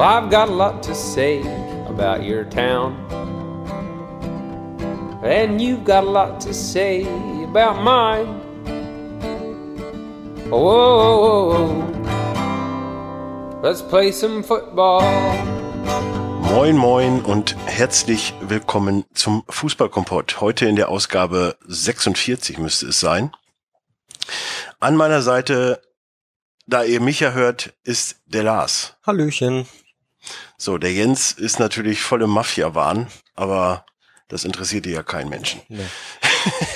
Well, I've got a lot to say about your town. And you've got a lot to say about mine. Whoa, let's play some football. Moin moin und herzlich willkommen zum Fußballkompott. Heute in der Ausgabe 46 müsste es sein. An meiner Seite, da ihr mich ja hört, ist der Lars. Hallöchen. So, der Jens ist natürlich voll im Mafia-Wahn, aber das interessiert ja keinen Menschen. Nee.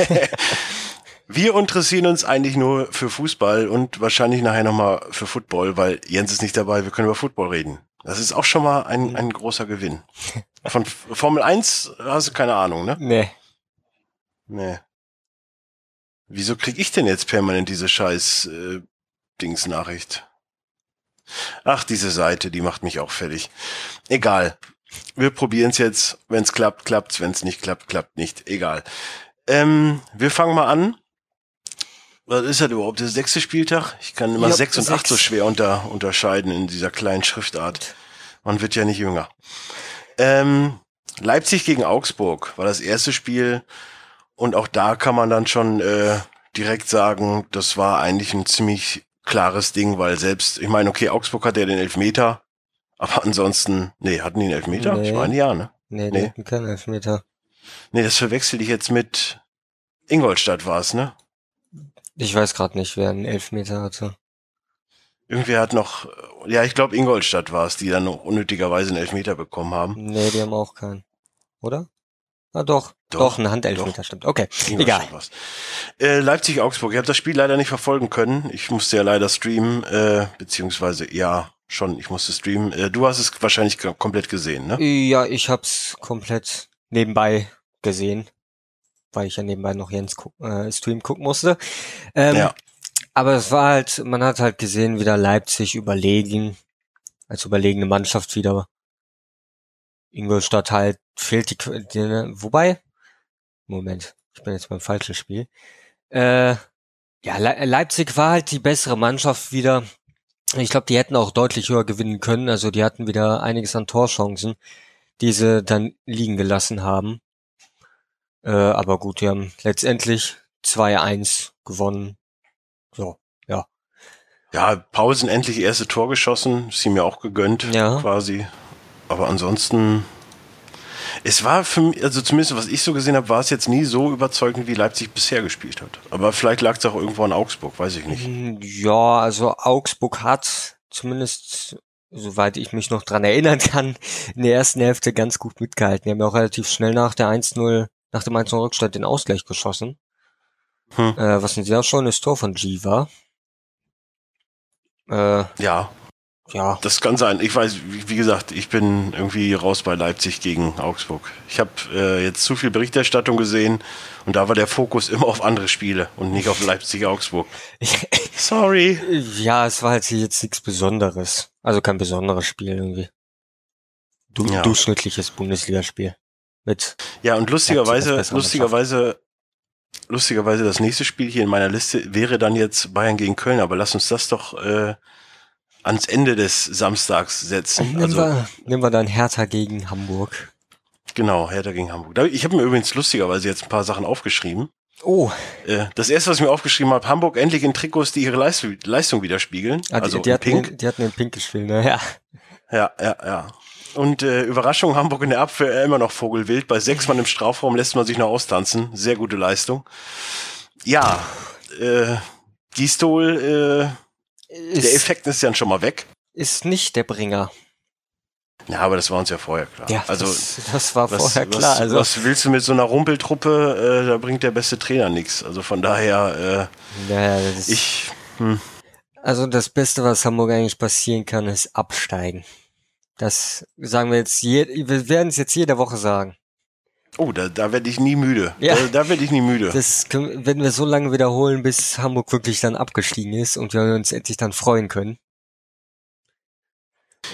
Wir interessieren uns eigentlich nur für Fußball und wahrscheinlich nachher nochmal für Football, weil Jens ist nicht dabei, wir können über Football reden. Das ist auch schon mal ein, ein großer Gewinn. Von Formel 1 hast du keine Ahnung, ne? Nee. Nee. Wieso krieg ich denn jetzt permanent diese scheiß äh, Dings-Nachricht? Ach, diese Seite, die macht mich auch fertig. Egal. Wir probieren es jetzt. Wenn es klappt, klappt's. Wenn es nicht klappt, klappt nicht. Egal. Ähm, wir fangen mal an. Was ist das überhaupt? Der sechste Spieltag? Ich kann immer Ja, sechs und acht so sechs. schwer unter, unterscheiden in dieser kleinen Schriftart. Man wird ja nicht jünger. Ähm, Leipzig gegen Augsburg war das erste Spiel. Und auch da kann man dann schon äh, direkt sagen, das war eigentlich ein ziemlich klares Ding, weil selbst, ich meine, okay, Augsburg hatte ja den Elfmeter, aber ansonsten, nee, hatten die einen Elfmeter? Ich Nee. meine ja, ne? Nee, Nee. die hatten keinen Elfmeter. Nee, das verwechsel ich jetzt mit Ingolstadt war es, ne? Ich weiß gerade nicht, wer einen Elfmeter hatte. Irgendwer hat noch, ja, ich glaube Ingolstadt war es, die dann noch unnötigerweise einen Elfmeter bekommen haben. Nee, die haben auch keinen. Oder? Ah, doch. Doch, Doch, ein Handelfmeter, stimmt. Okay, egal. Ingolstadt war's. Äh, Leipzig-Augsburg. Ich habe das Spiel leider nicht verfolgen können. Ich musste ja leider streamen, äh, beziehungsweise ja, schon, ich musste streamen. Äh, du hast es wahrscheinlich komplett gesehen, ne? Ja, ich hab's komplett nebenbei gesehen, weil ich ja nebenbei noch Jens guck, äh, Stream gucken musste. Ähm, Ja. Aber es war halt, man hat halt gesehen, wieder Leipzig überlegen, als überlegene Mannschaft wieder. Ingolstadt halt fehlt die, die wobei, Moment, ich bin jetzt beim falschen Spiel. Äh, ja, Le Leipzig war halt die bessere Mannschaft wieder. Ich glaube, die hätten auch deutlich höher gewinnen können. Also die hatten wieder einiges an Torchancen, die sie dann liegen gelassen haben. Äh, aber gut, die haben letztendlich 2-1 gewonnen. So, ja. Ja, Pausen endlich erste Tor geschossen, ist ihm ja auch gegönnt, Ja. quasi. Aber ansonsten, es war für mich, also zumindest was ich so gesehen habe, war es jetzt nie so überzeugend, wie Leipzig bisher gespielt hat. Aber vielleicht lag es auch irgendwo an Augsburg, weiß ich nicht. Hm, Ja, also Augsburg hat zumindest, soweit ich mich noch dran erinnern kann, in der ersten Hälfte ganz gut mitgehalten. Die haben ja auch relativ schnell nach der 1-0, nach dem 1-0 Rückstand den Ausgleich geschossen. Hm. Äh, was ein sehr schönes Tor von G war. Äh, Ja, ja, das kann sein. Ich weiß, wie, wie gesagt, ich bin irgendwie raus bei Leipzig gegen Augsburg. Ich habe äh, jetzt zu viel Berichterstattung gesehen und da war der Fokus immer auf andere Spiele und nicht auf Leipzig-Augsburg. Sorry. ja, es war halt jetzt nichts Besonderes. Also kein besonderes Spiel irgendwie. Du, Ja. Durchschnittliches Bundesligaspiel. Mit, Ja, und lustigerweise, lustigerweise, lustigerweise das nächste Spiel hier in meiner Liste wäre dann jetzt Bayern gegen Köln, aber lass uns das doch äh, ans Ende des Samstags setzen. nehmen, Also wir, nehmen wir dann Hertha gegen Hamburg. genau, Hertha gegen Hamburg. Ich habe mir übrigens lustigerweise jetzt ein paar Sachen aufgeschrieben. Oh, Äh, das erste, was ich mir aufgeschrieben habe, Hamburg endlich in Trikots, die ihre Leistung, widerspiegeln. ah, die, also die, hatten Pink. Den, die hatten den Pink gespielt, ne? Ja. Ja, ja, ja. Und äh, Überraschung, Hamburg in der Abwehr äh, immer noch Vogelwild. Bei sechs Mann im Strafraum lässt man sich noch austanzen. Sehr gute Leistung. Ja, äh, Gistol, äh, der Effekt ist ja schon mal weg. ist nicht der Bringer. Ja, aber das war uns ja vorher klar. Ja, also das, das war was, vorher was, klar. Also, was willst du mit so einer Rumpeltruppe? Äh, da bringt der beste Trainer nichts. Also von daher, äh, das, ich, hm, also das Beste, was Hamburg eigentlich passieren kann, ist absteigen. Das sagen wir jetzt, je, wir werden es jetzt jede Woche sagen. Oh, da, da werde ich nie müde. Ja. Da, da werde ich nie müde. Das können, werden wir so lange wiederholen, bis Hamburg wirklich dann abgestiegen ist und wir uns endlich dann freuen können.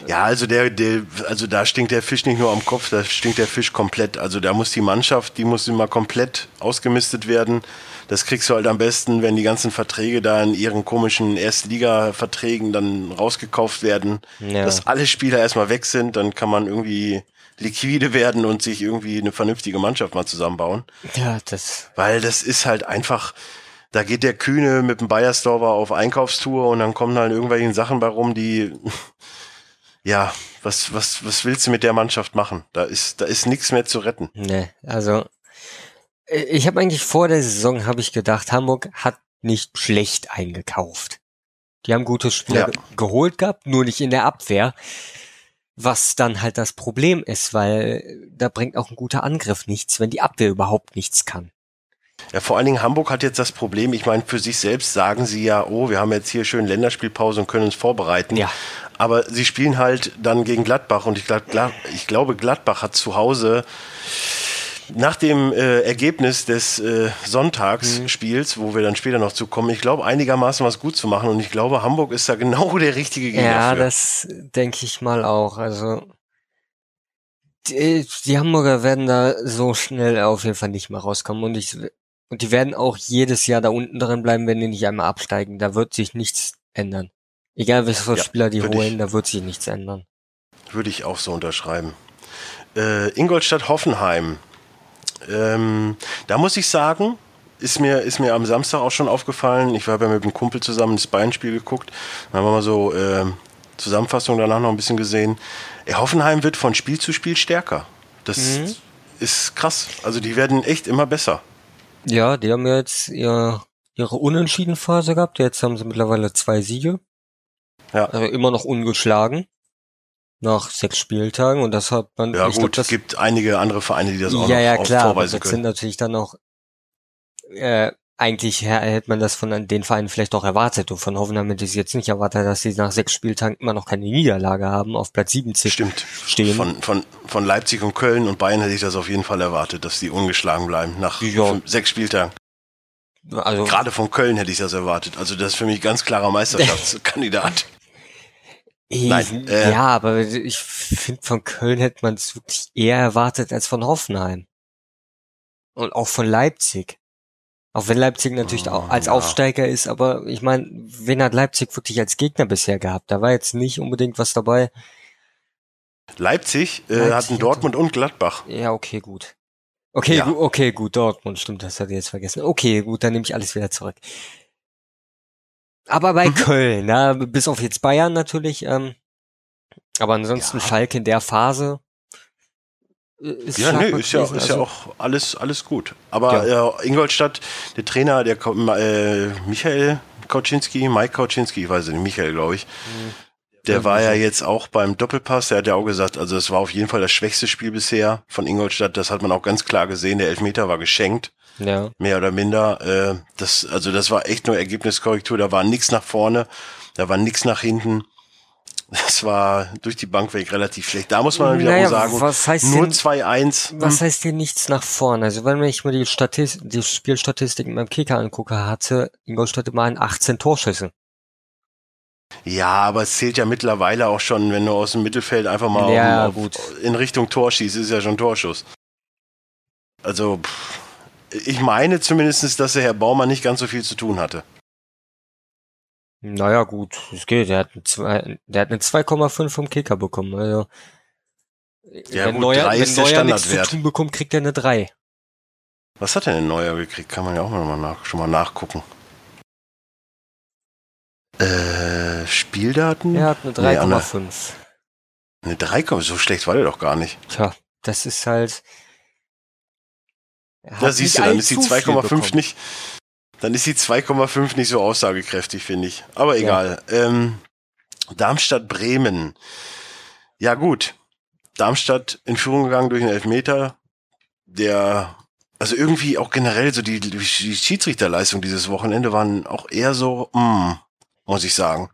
Ja, also der, der, also da stinkt der Fisch nicht nur am Kopf, da stinkt der Fisch komplett. Also da muss die Mannschaft, die muss immer komplett ausgemistet werden. Das kriegst du halt am besten, wenn die ganzen Verträge da in ihren komischen Erstliga-Verträgen dann rausgekauft werden, Ja. dass alle Spieler erstmal weg sind, dann kann man irgendwie liquide werden und sich irgendwie eine vernünftige Mannschaft mal zusammenbauen. Ja, das. Weil das ist halt einfach, da geht der Kühne mit dem Bayersdorfer auf Einkaufstour und dann kommen halt irgendwelche Sachen bei rum, die, ja, was, was, was willst du mit der Mannschaft machen? Da ist, da ist nichts mehr zu retten. Ne, also äh, ich habe eigentlich vor der Saison habe ich gedacht, Hamburg hat nicht schlecht eingekauft. Die haben gute Spieler Ja. ge- geholt gehabt, nur nicht in der Abwehr. Was dann halt das Problem ist, weil da bringt auch ein guter Angriff nichts, wenn die Abwehr überhaupt nichts kann. Ja, vor allen Dingen Hamburg hat jetzt das Problem, ich meine, für sich selbst sagen sie ja, oh, wir haben jetzt hier schön Länderspielpause und können uns vorbereiten. Ja. Aber sie spielen halt dann gegen Gladbach und ich, glaub, ich glaube, Gladbach hat zu Hause nach dem äh, Ergebnis des äh, Sonntagsspiels, wo wir dann später noch zukommen, ich glaube, einigermaßen was gut zu machen und ich glaube, Hamburg ist da genau der richtige Gegner Ja, für. das denke ich mal auch. Also die, die Hamburger werden da so schnell auf jeden Fall nicht mehr rauskommen und ich und die werden auch jedes Jahr da unten drin bleiben, wenn die nicht einmal absteigen. Da wird sich nichts ändern. Egal welche Ja, Spieler die würd ich- holen, da wird sich nichts ändern. Würde ich auch so unterschreiben. Äh, Ingolstadt-Hoffenheim. Ähm, da muss ich sagen, ist mir, ist mir am Samstag auch schon aufgefallen. Ich habe ja mit einem Kumpel zusammen das Bayern-Spiel geguckt. Dann haben wir mal so ähm, Zusammenfassung danach noch ein bisschen gesehen. Äh, Hoffenheim wird von Spiel zu Spiel stärker. Das Mhm. ist krass. Also die werden echt immer besser. Ja, die haben ja jetzt ihr, ihre Unentschieden-Phase gehabt. Jetzt haben sie mittlerweile zwei Siege. Ja. Also immer noch ungeschlagen. Nach sechs Spieltagen. Und das hat man, Ja glaub, gut, das es gibt einige andere Vereine, die das auch ja, noch ja, auf- klar, vorweisen das sind können. natürlich dann auch, äh, eigentlich hä- hätte man das von den Vereinen vielleicht auch erwartet. Und von Hoffenheim hätte ich jetzt nicht erwartet, dass sie nach sechs Spieltagen immer noch keine Niederlage haben, auf Platz 70 Stimmt. stehen. Von, von, von Leipzig und Köln und Bayern hätte ich das auf jeden Fall erwartet, dass die ungeschlagen bleiben nach fünf, sechs Spieltagen. also, Gerade von Köln hätte ich das erwartet. Also das ist für mich ganz klarer Meisterschaftskandidat. ich, nein, äh, ja, aber ich finde, von Köln hätte man es wirklich eher erwartet als von Hoffenheim. Und auch von Leipzig. Auch wenn Leipzig natürlich Oh, auch als ja. Aufsteiger ist, aber ich meine, wen hat Leipzig wirklich als Gegner bisher gehabt? Da war jetzt nicht unbedingt was dabei. Leipzig, äh, Leipzig hatten Dortmund und Gladbach. Ja, okay, gut. Okay, Ja. gu okay, gut, Dortmund, stimmt, das hatte ich jetzt vergessen. Okay, gut, dann nehme ich alles wieder zurück. Aber bei Mhm. Köln, na, bis auf jetzt Bayern natürlich, ähm, aber ansonsten Ja. Schalke in der Phase äh, ist Ja, nee, ist ja, ist ja Also, auch alles, alles gut. Aber äh, Ingolstadt, der Trainer, der äh, Michael Kauczynski, Mike Kauczynski, ich weiß nicht, Michael, glaube ich, Mhm. Der war ja jetzt auch beim Doppelpass, der hat ja auch gesagt, also es war auf jeden Fall das schwächste Spiel bisher von Ingolstadt, das hat man auch ganz klar gesehen, der Elfmeter war geschenkt. Ja, mehr oder minder. Äh, das, also das war echt nur Ergebniskorrektur. Da war nichts nach vorne, da war nichts nach hinten. Das war durch die Bank weg relativ schlecht. Da muss man wieder Naja, sagen, was heißt nur denn- 2-1. was hm, heißt hier nichts nach vorne? Also wenn ich mir die, Statist die Spielstatistik in meinem Kicker angucke, hatte Ingolstadt immerhin 18 Torschüsse. Ja, aber es zählt ja mittlerweile auch schon, wenn du aus dem Mittelfeld einfach mal Ja, auf, in Richtung Tor schießt, ist ja schon Torschuss. Also, pff, ich meine zumindest, dass der Herr Baumann nicht ganz so viel zu tun hatte. Naja, gut, es geht. Der hat, eine zwei- der hat eine 2,5 vom Kicker bekommen. Also, Ja, wenn gut, Neuer, wenn ist der Neuer nichts zu tun bekommt, kriegt er eine 3. Was hat er denn Neuer gekriegt? Kann man ja auch mal nach, schon mal nachgucken. Äh, Spieldaten? Er hat eine Nee, Anna. 3,5. Eine 3, so schlecht war der doch gar nicht. Tja, das ist halt. Da siehst du, dann ist die allzu viel 2,5 bekommen. nicht, dann ist die 2,5 nicht so aussagekräftig, finde ich. Aber egal. Ähm, Darmstadt Bremen. Ja gut. Darmstadt in Führung gegangen durch einen Elfmeter, der, also irgendwie auch generell so die, die Schiedsrichterleistung dieses Wochenende waren auch eher so, mm, muss ich sagen.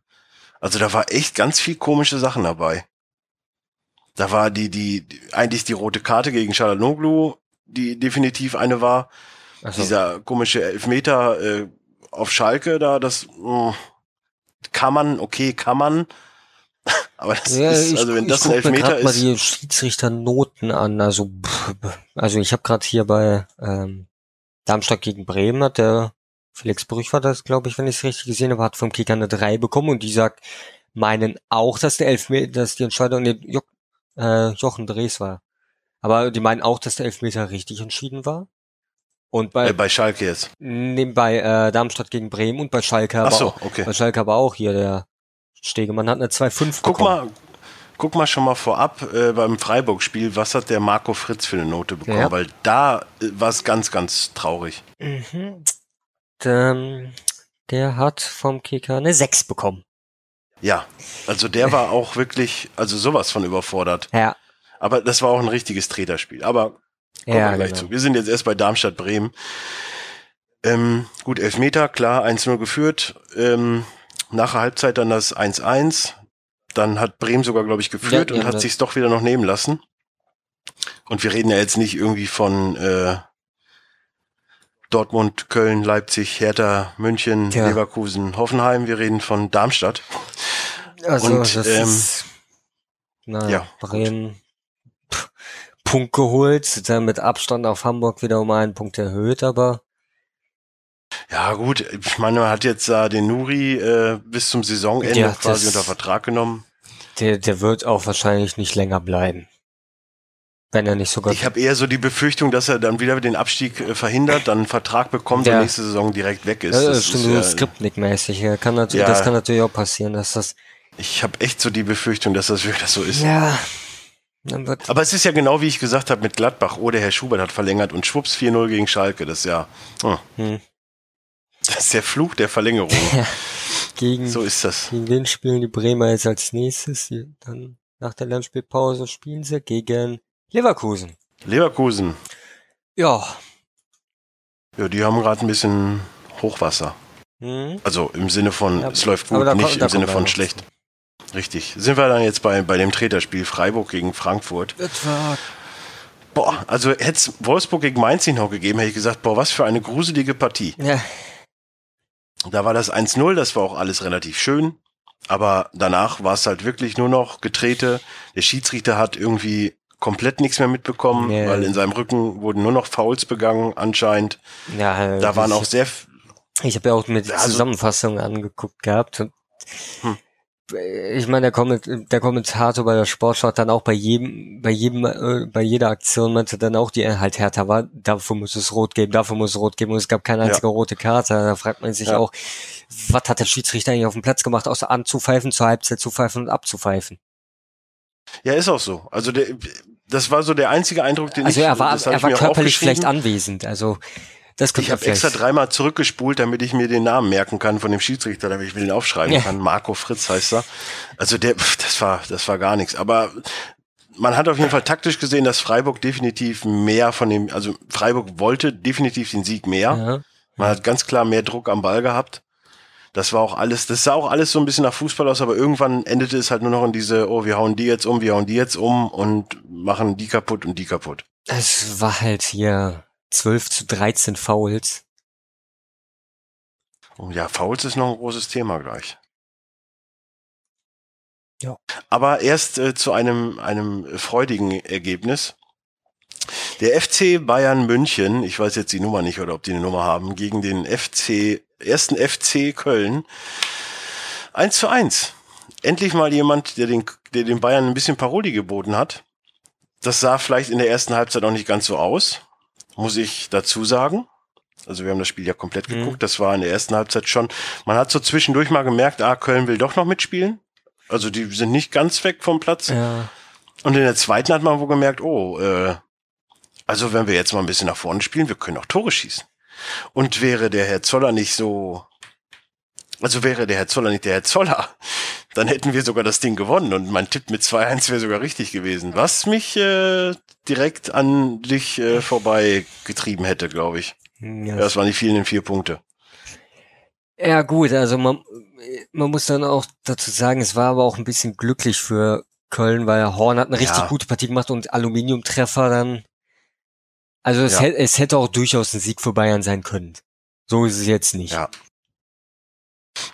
Also da war echt ganz viel komische Sachen dabei. Da war die, die, eigentlich die rote Karte gegen Chalanoglu, die definitiv eine war. Also, Dieser komische Elfmeter äh, auf Schalke da, das mh, kann man, okay, kann man. Aber das Ja, ist, ich, also wenn ich das ein guck mir Elfmeter grad mal ist, die Schiedsrichternoten an. Also, also ich habe gerade hier bei ähm, Darmstadt gegen Bremen hat der Felix Brüch war das, glaube ich, wenn ich es richtig gesehen habe, hat vom Kicker eine 3 bekommen und die sagt, meinen auch, dass der Elfmeter, dass die Entscheidung nee, jo äh, Jochen Drees war. Aber die meinen auch, dass der Elfmeter richtig entschieden war. Und bei, äh, bei Schalke jetzt. nee, bei äh, Darmstadt gegen Bremen und bei Schalke Ach aber so, auch, okay. bei Schalke aber auch hier der Stegemann hat eine 2-5 Guck bekommen. mal, guck mal schon mal vorab äh, beim Freiburg-Spiel, was hat der Marco Fritz für eine Note bekommen? Ja. Weil da äh, war es ganz, ganz traurig. Mhm. Der, der hat vom Kicker eine 6 bekommen. Ja, also der war auch wirklich, also sowas von überfordert. Ja, Aber das war auch ein richtiges Treterspiel. Aber kommen ja, wir gleich genau. zu. Wir sind jetzt erst bei Darmstadt-Bremen. Ähm, gut, Elfmeter, klar, 1-0 geführt. Ähm, nach der Halbzeit dann das 1-1. Dann hat Bremen sogar, glaube ich, geführt Ja, und hat sich's doch wieder noch nehmen lassen. Und wir reden ja jetzt nicht irgendwie von äh, Dortmund, Köln, Leipzig, Hertha, München, Tja. Leverkusen, Hoffenheim. Wir reden von Darmstadt. Also Und, das ähm, ist na, ja, Bremen pff, Punkt geholt, dann mit Abstand auf Hamburg wieder um einen Punkt erhöht, aber Ja gut, ich meine, man hat jetzt da den Nuri äh, bis zum Saisonende Ja, quasi unter Vertrag genommen. der, der wird auch wahrscheinlich nicht länger bleiben. Wenn er nicht sogar Ich habe eher so die Befürchtung, dass er dann wieder den Abstieg äh, verhindert, dann einen Vertrag bekommt Ja. und nächste Saison direkt weg ist. Ja, Das stimmt, ist so ja- Skriptnik-mäßig. Ja, kann natürlich, Ja. Das kann natürlich auch passieren, dass das. ich habe echt so die Befürchtung, dass das wirklich so ist. Ja. Aber es ist ja genau wie ich gesagt habe mit Gladbach. Oh, der Herr Schubert hat verlängert und schwupps 4-0 gegen Schalke. Das ist ja, hm, Hm, das ist der Fluch der Verlängerung. gegen, so ist das. gegen wen spielen die Bremer jetzt als nächstes? Dann nach der Lernspielpause spielen sie gegen Leverkusen. Leverkusen, Ja. ja, die haben gerade ein bisschen Hochwasser. Hm. Also im Sinne von, Ja, es läuft gut, nicht kommt- im Sinne von schlecht. Richtig. Sind wir dann jetzt bei, bei dem Treterspiel Freiburg gegen Frankfurt? War Boah, also hätte es Wolfsburg gegen Mainz nicht noch gegeben, hätte ich gesagt, boah, was für eine gruselige Partie. ja, Da war das 1-0, das war auch alles relativ schön. Aber danach war es halt wirklich nur noch Getrete. Der Schiedsrichter hat irgendwie komplett nichts mehr mitbekommen, Nee. weil in seinem Rücken wurden nur noch Fouls begangen anscheinend. ja, Da waren auch sehr, Ich habe ja auch mir die Also- Zusammenfassung angeguckt gehabt und Hm. ich meine, der, Komment der Kommentator bei der Sportschau hat dann auch bei jedem, bei jedem, äh, bei jeder Aktion meinte dann auch, die er halt härter war, dafür muss es rot geben, dafür muss es rot geben und es gab keine Ja. einzige rote Karte. Da fragt man sich Ja. auch, was hat der Schiedsrichter eigentlich auf dem Platz gemacht, außer anzupfeifen, zur Halbzeit zu pfeifen und abzupfeifen. Ja, ist auch so. Also der, das war so der einzige Eindruck, den Also ich, er war, er war mir auch körperlich vielleicht anwesend, also das Ich habe extra dreimal zurückgespult, damit ich mir den Namen merken kann von dem Schiedsrichter, damit ich mir den aufschreiben Ja. kann. Marco Fritz heißt er. Also der, das war, das war gar nichts. Aber man hat auf jeden Fall taktisch gesehen, dass Freiburg definitiv mehr von dem, also Freiburg wollte definitiv den Sieg mehr. ja. Man hat ganz klar mehr Druck am Ball gehabt. Das war auch alles, das sah auch alles so ein bisschen nach Fußball aus, aber irgendwann endete es halt nur noch in diese, oh, wir hauen die jetzt um, wir hauen die jetzt um und machen die kaputt und die kaputt. Es war halt hier 12 zu 13 Fouls. Oh ja, Fouls ist noch ein großes Thema gleich. Ja. Aber erst äh, zu einem, einem freudigen Ergebnis. Der FC Bayern München, ich weiß jetzt die Nummer nicht oder ob die eine Nummer haben, gegen den FC, ersten FC Köln. 1 zu 1. Endlich mal jemand, der den, der den Bayern ein bisschen Paroli geboten hat. Das sah vielleicht in der ersten Halbzeit auch nicht ganz so aus, muss ich dazu sagen. Also wir haben das Spiel ja komplett Mhm. geguckt. Das war in der ersten Halbzeit schon. Man hat so zwischendurch mal gemerkt, ah, Köln will doch noch mitspielen. Also die sind nicht ganz weg vom Platz. Ja. Und in der zweiten hat man wohl gemerkt, oh, äh, also wenn wir jetzt mal ein bisschen nach vorne spielen, wir können auch Tore schießen. Und wäre der Herr Zoller nicht so, also wäre der Herr Zoller nicht der Herr Zoller, dann hätten wir sogar das Ding gewonnen und mein Tipp mit 2-1 wäre sogar richtig gewesen. Was mich äh, direkt an dich äh, vorbei getrieben hätte, glaube ich. Ja, das waren die vielen vier Punkte. Ja gut, also man, man muss dann auch dazu sagen, es war aber auch ein bisschen glücklich für Köln, weil Horn hat eine richtig Ja. gute Partie gemacht und Aluminiumtreffer dann. Also es, Ja. hätte, es hätte auch durchaus ein Sieg für Bayern sein können. So ist es jetzt nicht. Ja.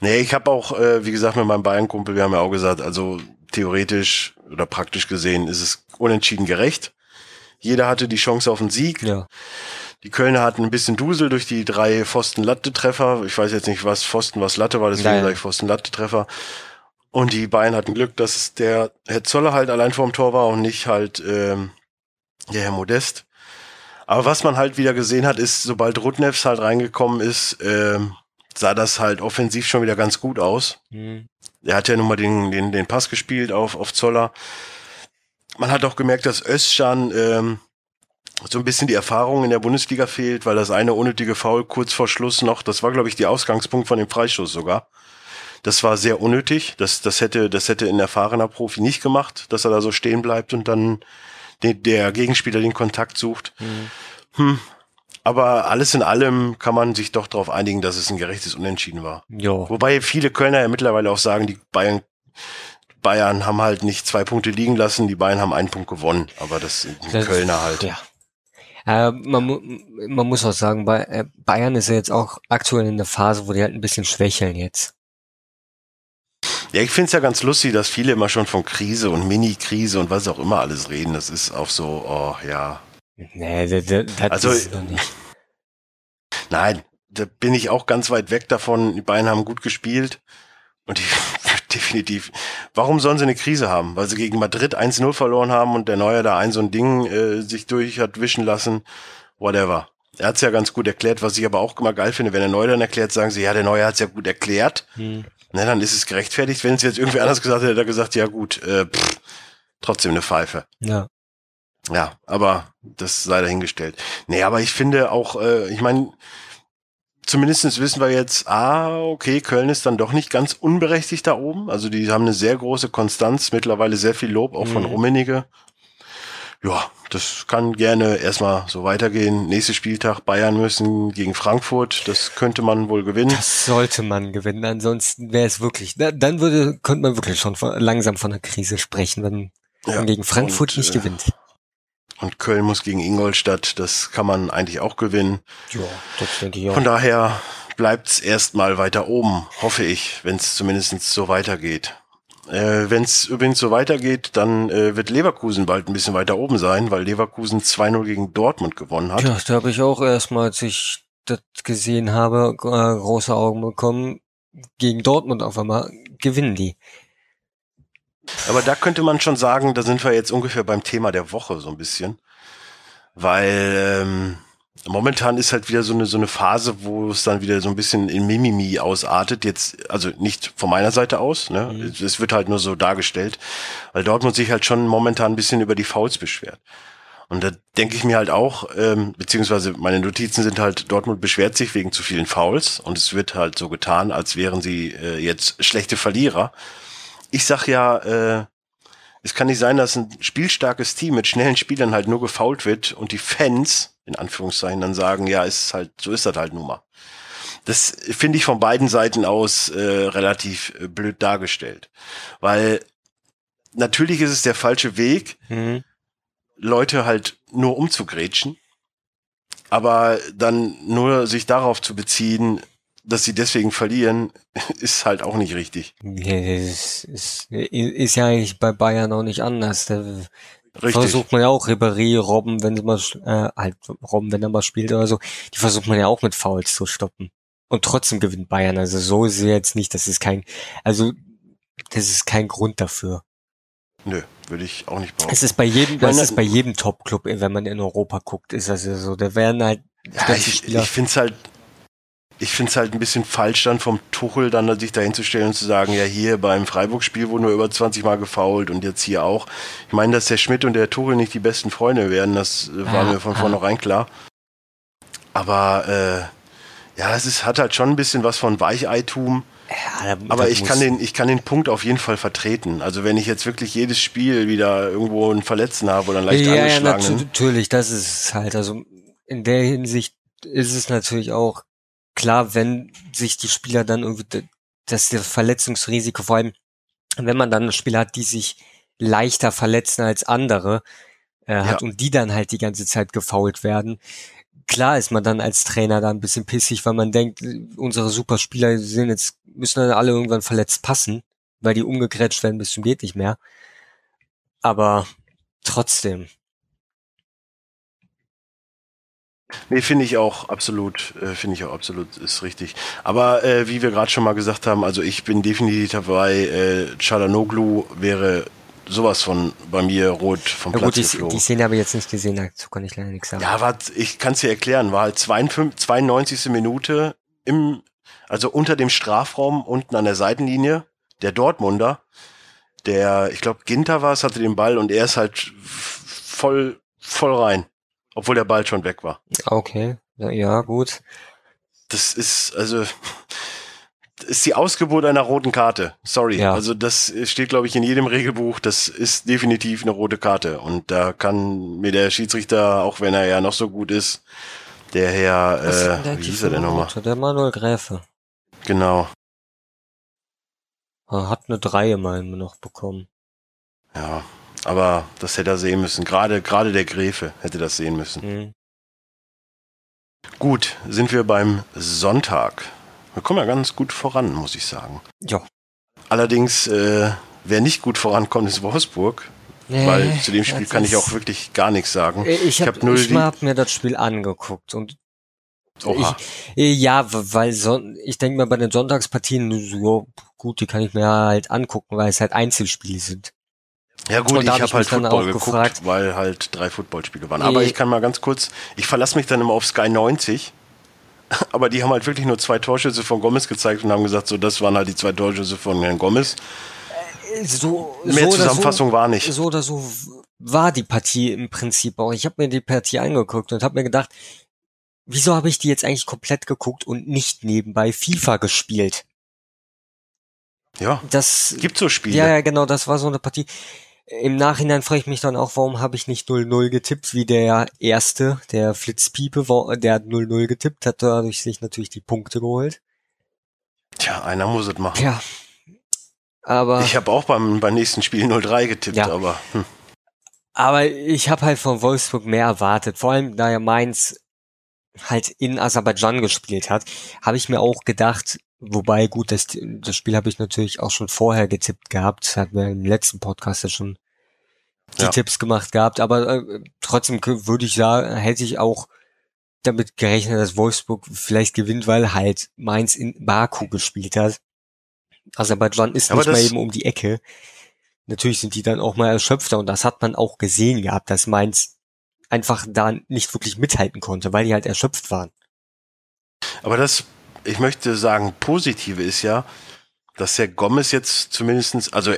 Nee, ich habe auch, äh, wie gesagt, mit meinem Bayern-Kumpel, wir haben ja auch gesagt, also theoretisch oder praktisch gesehen ist es unentschieden gerecht. Jeder hatte die Chance auf einen Sieg. Ja. Die Kölner hatten ein bisschen Dusel durch die drei Pfosten-Latte-Treffer. Ich weiß jetzt nicht, was Pfosten, was Latte war, deswegen sage ich Pfosten-Latte-Treffer. Und die Bayern hatten Glück, dass der Herr Zoller halt allein vorm Tor war und nicht halt ähm, der Herr Modest. Aber was man halt wieder gesehen hat, ist, sobald Rudnevs halt reingekommen ist, ähm, sah das halt offensiv schon wieder ganz gut aus. Mhm. Er hat ja nun mal den, den, den Pass gespielt auf, auf Zoller. Man hat auch gemerkt, dass Özcan ähm, so ein bisschen die Erfahrung in der Bundesliga fehlt, weil das eine unnötige Foul kurz vor Schluss noch, das war, glaube ich, die Ausgangspunkt von dem Freistoß sogar. Das war sehr unnötig. Das, das hätte, das hätte ein erfahrener Profi nicht gemacht, dass er da so stehen bleibt und dann den, der Gegenspieler den Kontakt sucht. Mhm. Hm. Aber alles in allem kann man sich doch darauf einigen, dass es ein gerechtes Unentschieden war. Ja. Wobei viele Kölner ja mittlerweile auch sagen, die Bayern, Bayern haben halt nicht zwei Punkte liegen lassen, die Bayern haben einen Punkt gewonnen. Aber das sind Das- Kölner halt. Ja. Äh, man, mu- man muss auch sagen, äh, Bayern ist ja jetzt auch aktuell in der Phase, wo die halt ein bisschen schwächeln jetzt. Ja, ich find's ja ganz lustig, dass viele immer schon von Krise und Mini-Krise und was auch immer alles reden. Das ist auch so, oh ja. Nee, das, das Also, ist es noch nicht. Nein, da bin ich auch ganz weit weg davon. Die Bayern haben gut gespielt. Und die, definitiv. Warum sollen sie eine Krise haben? Weil sie gegen Madrid 1-0 verloren haben und der Neuer da ein so ein Ding äh, sich durch hat wischen lassen. Whatever. Er hat's ja ganz gut erklärt, was ich aber auch immer geil finde. Wenn der Neuer dann erklärt, sagen sie, ja, der Neuer hat's ja gut erklärt. Hm. Na, dann ist es gerechtfertigt. Wenn es jetzt irgendwie anders gesagt hätte, hätte er gesagt, ja gut, äh, pff, trotzdem eine Pfeife. Ja. Ja, aber das sei dahingestellt. Nee, aber ich finde auch, äh, ich meine, zumindestens wissen wir jetzt, ah, okay, Köln ist dann doch nicht ganz unberechtigt da oben. Also die haben eine sehr große Konstanz, mittlerweile sehr viel Lob, auch von Mhm. Rummenigge. Ja, das kann gerne erstmal so weitergehen. Nächster Spieltag, Bayern müssen gegen Frankfurt, das könnte man wohl gewinnen. Das sollte man gewinnen, ansonsten wäre es wirklich, da, dann würde, könnte man wirklich schon von, langsam von einer Krise sprechen, wenn Ja, man gegen Frankfurt und, nicht äh, gewinnt. Und Köln muss gegen Ingolstadt, das kann man eigentlich auch gewinnen. Ja, das denke ich auch. Von daher bleibt's erstmal weiter oben, hoffe ich, wenn es zumindest so weitergeht. Äh, wenn es übrigens so weitergeht, dann äh, wird Leverkusen bald ein bisschen weiter oben sein, weil Leverkusen 2-0 gegen Dortmund gewonnen hat. Ja, da habe ich auch erstmal, als ich das gesehen habe, äh, große Augen bekommen. Gegen Dortmund auf einmal gewinnen die. Aber da könnte man schon sagen, da sind wir jetzt ungefähr beim Thema der Woche so ein bisschen. Weil ähm, momentan ist halt wieder so eine, so eine Phase, wo es dann wieder so ein bisschen in Mimimi ausartet. Jetzt, also nicht von meiner Seite aus, ne? Mhm. Es, wird halt nur so dargestellt, weil Dortmund sich halt schon momentan ein bisschen über die Fouls beschwert. Und da denke ich mir halt auch, ähm, beziehungsweise meine Notizen sind halt, Dortmund beschwert sich wegen zu vielen Fouls und es wird halt so getan, als wären sie äh, jetzt schlechte Verlierer. Ich sag ja, äh, es kann nicht sein, dass ein spielstarkes Team mit schnellen Spielern halt nur gefault wird und die Fans, in Anführungszeichen, dann sagen, ja, ist halt, so ist das halt nun mal. Das finde ich von beiden Seiten aus äh, relativ äh, blöd dargestellt. Weil natürlich ist es der falsche Weg, Mhm. Leute halt nur umzugrätschen, aber dann nur sich darauf zu beziehen, dass sie deswegen verlieren, ist halt auch nicht richtig. Nee, das ist, ist ja eigentlich bei Bayern auch nicht anders. Da Richtig. versucht man ja auch Ribéry, Robben, wenn sie mal, äh, halt Robben, wenn er mal spielt oder so, die versucht man ja auch mit Fouls zu stoppen. Und trotzdem gewinnt Bayern. Also so ist es jetzt nicht, das ist kein, also das ist kein Grund dafür. Nö, würde ich auch nicht brauchen. Es ist bei jedem, das ist bei jedem Top-Club, wenn man in Europa guckt, ist das ja so. Da werden halt Ja, ich, ich finde es halt, ich finde es halt ein bisschen falsch dann vom Tuchel dann sich dahin zu stellen und zu sagen, ja hier beim Freiburg-Spiel wurden wir über 20 Mal gefault und jetzt hier auch. Ich meine, dass der Schmidt und der Tuchel nicht die besten Freunde werden, das äh, war Ja, mir von ja. vornherein klar. Aber äh, ja, es ist, hat halt schon ein bisschen was von Weicheitum. ja, da- Aber ich kann den, ich kann den Punkt auf jeden Fall vertreten. Also wenn ich jetzt wirklich jedes Spiel wieder irgendwo einen Verletzten habe oder einen leicht ja, ja, angeschlagenen. natu- natürlich, das ist halt. Also in der Hinsicht ist es natürlich auch klar, wenn sich die Spieler dann irgendwie, dass das Verletzungsrisiko, vor allem wenn man dann Spieler hat, die sich leichter verletzen als andere, äh, hat Ja. und die dann halt die ganze Zeit gefault werden. Klar ist man dann als Trainer da ein bisschen pissig, weil man denkt, unsere Superspieler sind jetzt, müssen dann alle irgendwann verletzt passen. weil die umgegrätscht werden bis zum geht nicht mehr. Aber trotzdem. Nee, finde ich auch absolut, äh, finde ich auch absolut, ist richtig. Aber äh, wie wir gerade schon mal gesagt haben, also ich bin definitiv dabei, äh, Chalanoglu wäre sowas von bei mir rot vom Ja Platz gut, die, geflogen. die Szene habe ich jetzt nicht gesehen, dazu kann ich leider nichts sagen. Ja, war, ich kann es dir erklären, war halt 52, 92. Minute im, also unter dem Strafraum unten an der Seitenlinie, der Dortmunder, der, ich glaube, Ginter war es, hatte den Ball und er ist halt voll, voll rein, obwohl der Ball schon weg war. Okay, ja, gut. Das ist, also, ist die Ausgeburt einer roten Karte. Sorry. Ja. Also das steht, glaube ich, in jedem Regelbuch. Das ist definitiv eine rote Karte. Und da kann mir der Schiedsrichter, auch wenn er ja noch so gut ist, der Herr, Was äh, der wie hieß er denn nochmal? Der Manuel Gräfe. Genau. Er hat eine 3 immerhin noch bekommen. Ja. Aber das hätte er sehen müssen. Gerade, gerade der Gräfe hätte das sehen müssen. Hm. Gut, sind wir beim Sonntag. Wir kommen ja ganz gut voran, muss ich sagen. Ja. Allerdings, äh, wer nicht gut vorankommt, ist Wolfsburg. Weil zu dem Spiel kann ich auch wirklich gar nichts sagen. Äh, Ich habe hab null ich hab mir das Spiel angeguckt und Oha. äh, ja, weil son ich denke mal bei den Sonntagspartien so gut, die kann ich mir halt angucken, weil es halt Einzelspiele sind. Ja gut, Und ich hab habe halt mich dann Football geguckt, gefragt- weil halt drei Footballspiele waren. Aber Eh. ich kann mal ganz kurz, ich verlasse mich dann immer auf Sky 90. Aber die haben halt wirklich nur zwei Torschüsse von Gomez gezeigt und haben gesagt, so das waren halt die zwei Torschüsse von Herrn Gomez. Äh, So, Mehr so Zusammenfassung so, war nicht. So oder so war die Partie im Prinzip auch. Ich habe mir die Partie angeguckt und habe mir gedacht, wieso habe ich die jetzt eigentlich komplett geguckt und nicht nebenbei FIFA gespielt? Ja, Das gibt so Spiele. Ja, ja, genau, das war so eine Partie. Im Nachhinein frage ich mich dann auch, warum habe ich nicht 0-0 getippt, wie der erste, der Flitzpiepe, der hat 0-0 getippt, hat dadurch sich natürlich die Punkte geholt. Tja, einer muss es machen. Ja. Aber, Ich habe auch beim, beim nächsten Spiel 0-3 getippt, Ja. aber hm, aber ich habe halt von Wolfsburg mehr erwartet. Vor allem, da ja Mainz halt in Aserbaidschan gespielt hat, habe ich mir auch gedacht, wobei gut, das, das Spiel habe ich natürlich auch schon vorher getippt gehabt, hatten wir im letzten Podcast ja schon die Ja. Tipps gemacht gehabt, aber äh, trotzdem würde ich sagen, hätte ich auch damit gerechnet, dass Wolfsburg vielleicht gewinnt, weil halt Mainz in Baku gespielt hat. Aserbaidschan ist Aber nicht mal eben um die Ecke. Natürlich sind die dann auch mal erschöpfter und das hat man auch gesehen gehabt, dass Mainz einfach da nicht wirklich mithalten konnte, weil die halt erschöpft waren. aber das, ich möchte sagen, positive ist ja, dass der Gomez jetzt zumindestens, also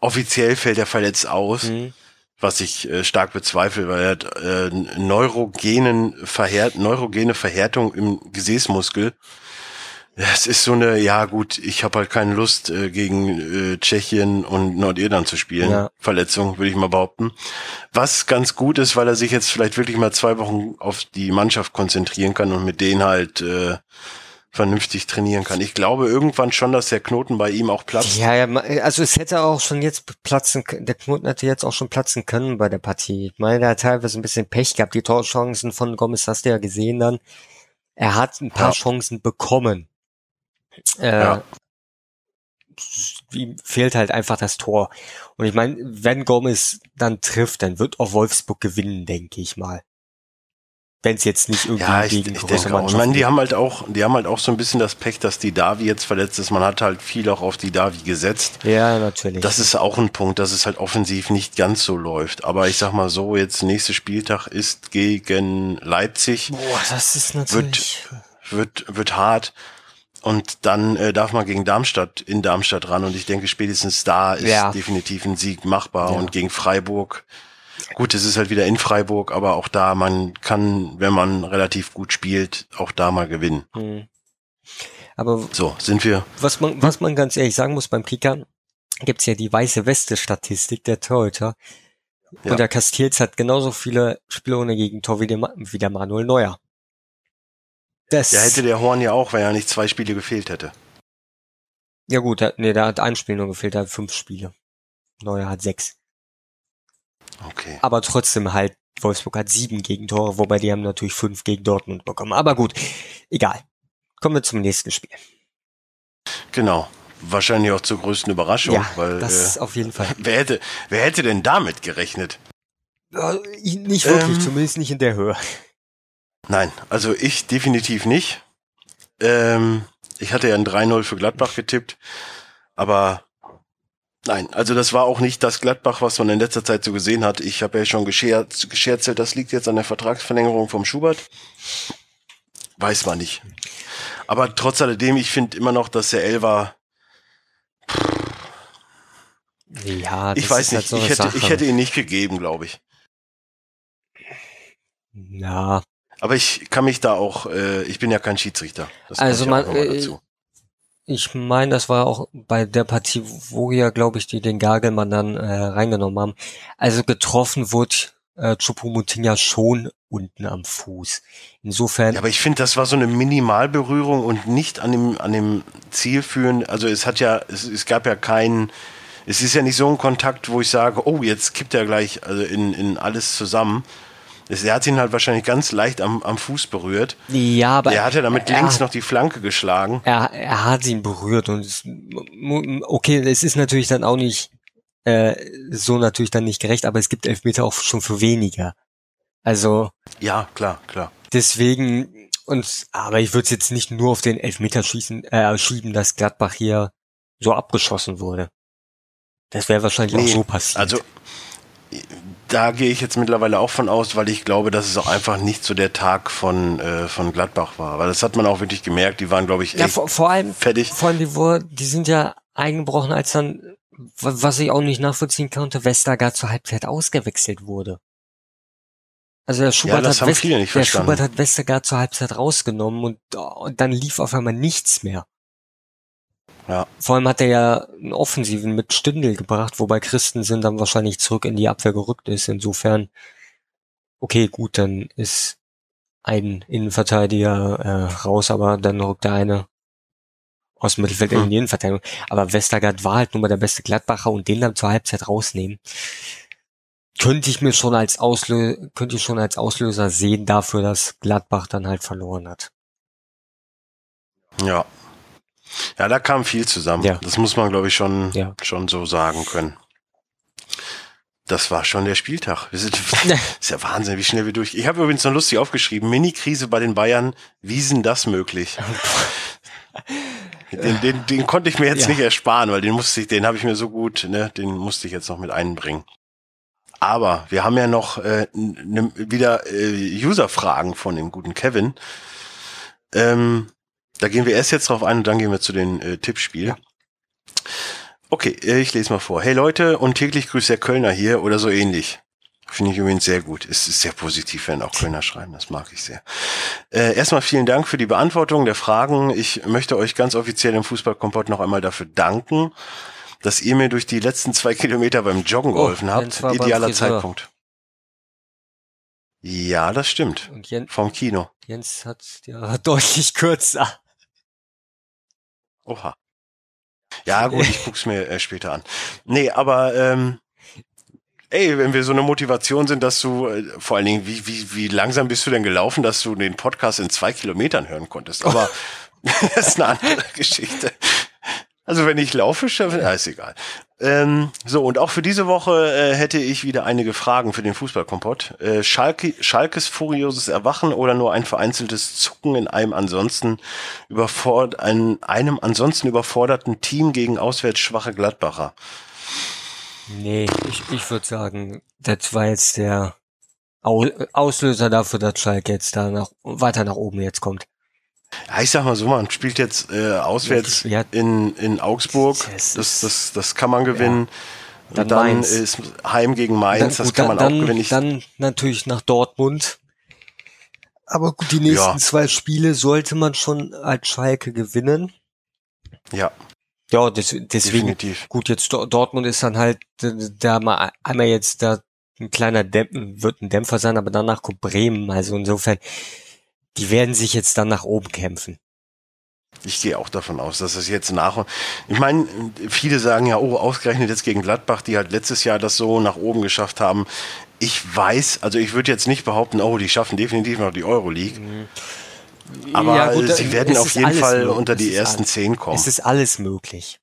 offiziell fällt er verletzt aus. Mhm. Was ich äh, stark bezweifle, weil er hat äh, neurogenen Verhärt, neurogene Verhärtung im Gesäßmuskel. Es ist so eine, ja gut, ich habe halt keine Lust äh, gegen äh, Tschechien und Nordirland zu spielen. Ja. Verletzung, würde ich mal behaupten. Was ganz gut ist, weil er sich jetzt vielleicht wirklich mal zwei Wochen auf die Mannschaft konzentrieren kann und mit denen halt äh, vernünftig trainieren kann. Ich glaube irgendwann schon, dass der Knoten bei ihm auch platzt. Ja, ja, also es hätte auch schon jetzt platzen, der Knoten hätte jetzt auch schon platzen können bei der Partie. Ich meine, er hat teilweise ein bisschen Pech gehabt. Die Torchancen von Gomez hast du ja gesehen dann. Er hat ein paar Ja. Chancen bekommen. Äh, Ja. Ihm fehlt halt einfach das Tor. Und ich meine, wenn Gomez dann trifft, dann wird auch Wolfsburg gewinnen, denke ich mal. Wenn es jetzt nicht irgendwie Ja, ich, gegen ich große denke auch. Ich meine, die haben halt auch, die haben halt auch so ein bisschen das Pech, dass die Davi jetzt verletzt ist. Man hat halt viel auch auf die Davi gesetzt. Ja, natürlich. Das ist auch ein Punkt, dass es halt offensiv nicht ganz so läuft. Aber ich sag mal so, jetzt nächster Spieltag ist gegen Leipzig, Boah, das ist natürlich. wird, wird hart. Und dann äh, darf man gegen Darmstadt in Darmstadt ran. Und ich denke, spätestens da ist Ja. definitiv ein Sieg machbar. Ja. Und gegen Freiburg, gut, es ist halt wieder in Freiburg, aber auch da, man kann, wenn man relativ gut spielt, auch da mal gewinnen. Hm. Aber So, sind wir. was man, was man ganz ehrlich sagen muss beim Kicker, gibt's ja die weiße Weste-Statistik der Torhüter. Ja. Und der Castells hat genauso viele Spiele ohne Gegentor wie der, wie der Manuel Neuer. Das, Ja, hätte der Horn ja auch, wenn er nicht zwei Spiele gefehlt hätte. ja gut, nee, der hat ein Spiel nur gefehlt, der hat fünf Spiele. Neuer hat sechs. Okay. Aber trotzdem halt, Wolfsburg hat sieben Gegentore, wobei die haben natürlich fünf gegen Dortmund bekommen. Aber gut, egal. Kommen wir zum nächsten Spiel. Genau. wahrscheinlich auch zur größten Überraschung. Ja, weil, das äh, auf jeden Fall. wer, hätte, wer hätte denn damit gerechnet? Nicht wirklich, Ähm. zumindest nicht in der Höhe. Nein, also ich definitiv nicht. Ähm, ich hatte ja ein 3-0 für Gladbach getippt, aber nein, also das war auch nicht das Gladbach, was man in letzter Zeit so gesehen hat. Ich habe ja schon gescherzt, gescherzelt, das liegt jetzt an der Vertragsverlängerung vom Schubert. Weiß man nicht. Aber trotz alledem, ich finde immer noch, dass der Elfer, Ja, ich weiß ist nicht, halt so ich hätte, Sache. ich hätte ihn nicht gegeben, glaube ich. ja, Aber ich kann mich da auch, äh, ich bin ja kein Schiedsrichter. Das Also man, äh, dazu. Ich meine, das war auch bei der Partie, wo ja, glaube ich, die den Gagelmann dann äh, reingenommen haben. Also getroffen wurde äh, Choupo-Moting ja schon unten am Fuß. Insofern, Ja, aber ich finde, das war so eine Minimalberührung und nicht an dem, an dem Ziel führen. Also es hat ja, es, es gab ja keinen, es ist ja nicht so ein Kontakt, wo ich sage, oh, jetzt kippt er gleich also in, in alles zusammen. Er hat ihn halt wahrscheinlich ganz leicht am, am Fuß berührt. ja, aber er hat ja damit links noch die Flanke geschlagen. er, er hat ihn berührt und es, okay, es ist natürlich dann auch nicht äh, so natürlich dann nicht gerecht, aber es gibt Elfmeter auch schon für weniger. Also Ja, klar, klar. deswegen und aber ich würde es jetzt nicht nur auf den Elfmeter schießen, äh, schieben, dass Gladbach hier so abgeschossen wurde. Das wäre wahrscheinlich auch Nee, so passiert. Also da gehe ich jetzt mittlerweile auch von aus, weil ich glaube, dass es auch einfach nicht so der Tag von, äh, von Gladbach war. Weil das hat man auch wirklich gemerkt. Die waren, glaube ich, ja, echt vor, vor allem fertig. vor allem die, wo, die sind ja eingebrochen, als dann wa- was ich auch nicht nachvollziehen konnte, Westergaard zur Halbzeit ausgewechselt wurde. Also der Schubert, das hat, West, der. Schubert hat Westergaard zur Halbzeit rausgenommen und, und dann lief auf einmal nichts mehr. Ja. Vor allem hat er ja einen Offensiven mit Stindel gebracht, wobei Christensen dann wahrscheinlich zurück in die Abwehr gerückt ist. Insofern, okay, gut, dann ist ein Innenverteidiger äh, raus, aber dann rückt der eine aus dem Mittelfeld Hm. in die Innenverteidigung. Aber Westergaard war halt nun mal der beste Gladbacher und den dann zur Halbzeit rausnehmen, könnte ich mir schon als Auslöser, könnte ich schon als Auslöser sehen dafür, dass Gladbach dann halt verloren hat. Ja. Ja, da kam viel zusammen. Ja. Das muss man, glaube ich, schon, Ja. schon so sagen können. Das war schon der Spieltag. Wir sind, ist ja Wahnsinn, wie schnell wir durch. Ich habe übrigens noch lustig aufgeschrieben, Mini-Krise bei den Bayern, wie denn das möglich? Den, den, den konnte ich mir jetzt Ja. nicht ersparen, weil den musste ich, den habe ich mir so gut, ne, den musste ich jetzt noch mit einbringen. Aber wir haben ja noch äh, ne, wieder äh, User-Fragen von dem guten Kevin. Ähm, da gehen wir erst jetzt drauf ein und dann gehen wir zu den äh, Tippspiel. Ja. Okay, äh, ich lese mal vor. Hey Leute, und täglich grüßt der Kölner hier oder so ähnlich. Finde ich übrigens sehr gut. Es ist sehr positiv, wenn auch Kölner schreiben. Das mag ich sehr. Äh, erstmal vielen Dank für die Beantwortung der Fragen. Ich möchte euch ganz offiziell im Fußballkompott noch einmal dafür danken, dass ihr mir durch die letzten zwei Kilometer beim Joggen Oh, geholfen habt. War beim Idealer. Zeitpunkt. Ja, das stimmt. Und Jens, Vom Kino. Jens hat ja deutlich kürzer. Oha. Ja, gut, ich guck's mir äh, später an. Nee, aber ähm, ey, wenn wir so eine Motivation sind, dass du, äh, vor allen Dingen, wie, wie, wie langsam bist du denn gelaufen, dass du den Podcast in zwei Kilometern hören konntest? Aber das ist eine andere Geschichte. Also wenn ich laufe, schaffe, ja, ist egal. Ähm, so, und auch für diese Woche äh, hätte ich wieder einige Fragen für den Fußballkompott. Äh, Schalke, Schalkes furioses Erwachen oder nur ein vereinzeltes Zucken in einem ansonsten überfordert, ein, einem ansonsten überforderten Team gegen auswärts schwache Gladbacher? Nee, ich, ich würde sagen, das war jetzt der Au Auslöser dafür, dass Schalke jetzt da nach, weiter nach oben jetzt kommt. Ja, ich sag mal so, man spielt jetzt äh, auswärts Ja. in, in Augsburg. Das Das, das, das kann man gewinnen. Dann Und dann Mainz. ist Heim gegen Mainz, das gut, kann man dann, auch gewinnen. Ich, Dann natürlich nach Dortmund. Aber gut, die nächsten Ja. zwei Spiele sollte man schon als Schalke gewinnen. ja, Ja, des, deswegen, definitiv. gut, jetzt Dor- Dortmund ist dann halt äh, da mal einmal jetzt da ein kleiner Dämpfen, wird ein Dämpfer sein, aber danach kommt Bremen. Also insofern, die werden sich jetzt dann nach oben kämpfen. Ich gehe auch davon aus, dass es jetzt nach. Ich meine, viele sagen ja, oh, ausgerechnet jetzt gegen Gladbach, die halt letztes Jahr das so nach oben geschafft haben. Ich weiß, also ich würde jetzt nicht behaupten, oh, die schaffen definitiv noch die Euroleague. Aber Ja, gut, sie werden auf jeden Fall möglich. unter die ersten alles- zehn kommen. Es ist alles möglich.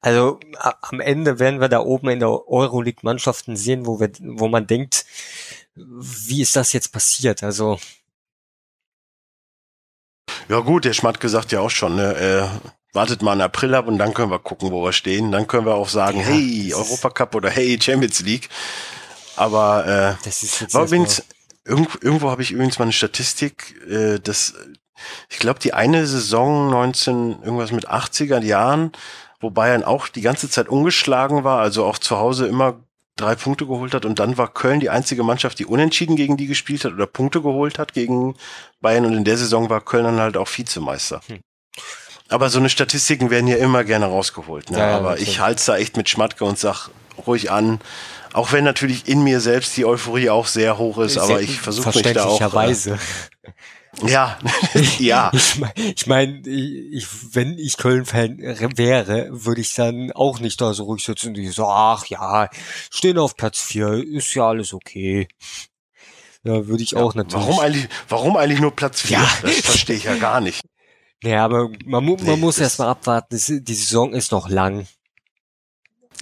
Also am Ende werden wir da oben in der Euroleague Mannschaften sehen, wo wir, wo man denkt, wie ist das jetzt passiert? Also Ja gut, der Schmatke sagt ja auch schon, ne, äh, wartet mal in April ab und dann können wir gucken, wo wir stehen. Dann können wir auch sagen, Ja, hey, Europacup oder hey, Champions League. Aber äh, das ist war übrigens, irgendwo, irgendwo habe ich übrigens mal eine Statistik, äh, dass ich glaube, die eine Saison 19, irgendwas mit 80er Jahren, wo Bayern auch die ganze Zeit ungeschlagen war, also auch zu Hause immer drei Punkte geholt hat und dann war Köln die einzige Mannschaft, die unentschieden gegen die gespielt hat oder Punkte geholt hat gegen Bayern und in der Saison war Köln dann halt auch Vizemeister. Hm. Aber so eine Statistiken werden ja immer gerne rausgeholt. Ne? Ja, Aber natürlich. ich halte da echt mit Schmatke und sag ruhig an. Auch wenn natürlich in mir selbst die Euphorie auch sehr hoch ist, aber Sehr- ich versuche mich da auch. Äh, verständlicherweise. Ja, ja. Ich meine, ich, mein, ich, ich, wenn ich Köln-Fan wäre, würde ich dann auch nicht da so ruhig sitzen und so, ach ja, stehen auf Platz vier, ist ja alles okay. Ja, würde ich auch natürlich. Warum eigentlich, warum eigentlich nur Platz 4? Ja. Das verstehe ich ja gar nicht. Ja, aber man, mu man Nee, muss erst mal abwarten. Die Saison ist noch lang.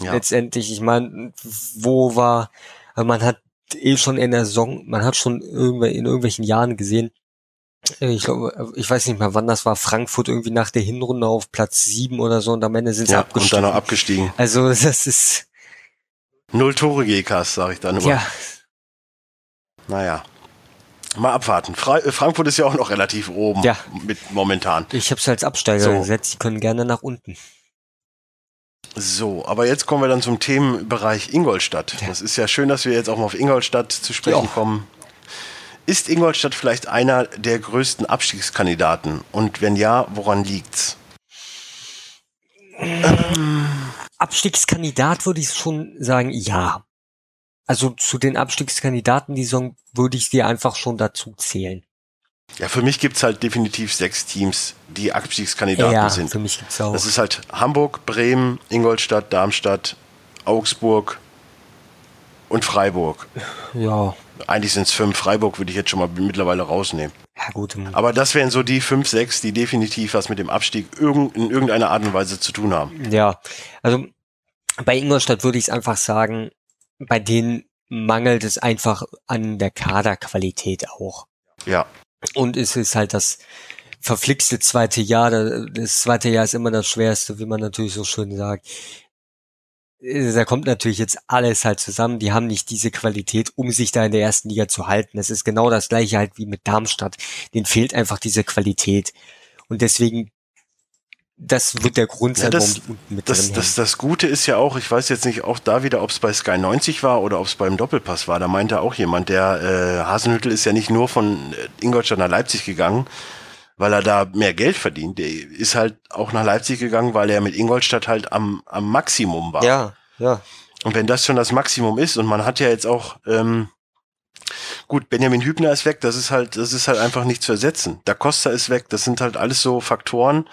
Ja. Letztendlich, ich meine, wo war, man hat eh schon in der Saison, man hat schon in irgendwelchen Jahren gesehen, ich glaube, ich weiß nicht mehr wann das war, Frankfurt irgendwie nach der Hinrunde auf Platz sieben oder so und am Ende sind sie Ja, und abgestiegen. dann noch abgestiegen. also das ist, Null Tore GKs, sage ich dann immer. ja, Naja. Mal abwarten. Fra äh, Frankfurt ist ja auch noch relativ oben Ja. mit momentan. ich habe es als Absteiger So. gesetzt, die können gerne nach unten. So, aber jetzt kommen wir dann zum Themenbereich Ingolstadt. Ja. Das ist ja schön, dass wir jetzt auch mal auf Ingolstadt zu sprechen Ja. kommen. Ist Ingolstadt vielleicht einer der größten Abstiegskandidaten? Und wenn ja, woran liegt's? Abstiegskandidat würde ich schon sagen, ja. Also zu den Abstiegskandidaten die Saison würde ich sie einfach schon dazu zählen. Ja, für mich gibt's halt definitiv sechs Teams, die Abstiegskandidaten ja, sind. für mich gibt's auch. Das ist halt Hamburg, Bremen, Ingolstadt, Darmstadt, Augsburg und Freiburg. ja, Eigentlich sind es fünf. Freiburg würde ich jetzt schon mal mittlerweile rausnehmen. ja gut. Aber das wären so die fünf, sechs, die definitiv was mit dem Abstieg irgend, in irgendeiner Art und Weise zu tun haben. Ja, also bei Ingolstadt würde ich es einfach sagen, bei denen mangelt es einfach an der Kaderqualität auch. Ja, Und es ist halt das verflixte zweite Jahr. da- Das zweite Jahr ist immer das Schwerste, wie man natürlich so schön sagt. Äh, Da kommt natürlich jetzt alles halt zusammen. Die haben nicht diese Qualität, um sich da in der ersten Liga zu halten. Es ist genau das gleiche halt wie mit Darmstadt. Denen fehlt einfach diese Qualität. Und deswegen, das wird der Grund Ja, sein, das- warum die unten mit das, drin das, hängen. das Gute ist ja auch, ich weiß jetzt nicht auch da wieder, ob es bei Sky 90 war oder ob es beim Doppelpass war. Da meinte auch jemand, der äh, Hasenhüttel ist ja nicht nur von äh, Ingolstadt nach Leipzig gegangen, weil er da mehr Geld verdient. Der ist halt auch nach Leipzig gegangen, weil er mit Ingolstadt halt am, am Maximum war. Ja, ja. Und wenn das schon das Maximum ist und man hat ja jetzt auch ähm, gut, Benjamin Hübner ist weg, das ist halt, das ist halt einfach nicht zu ersetzen. Da Costa ist weg, das sind halt alles so Faktoren.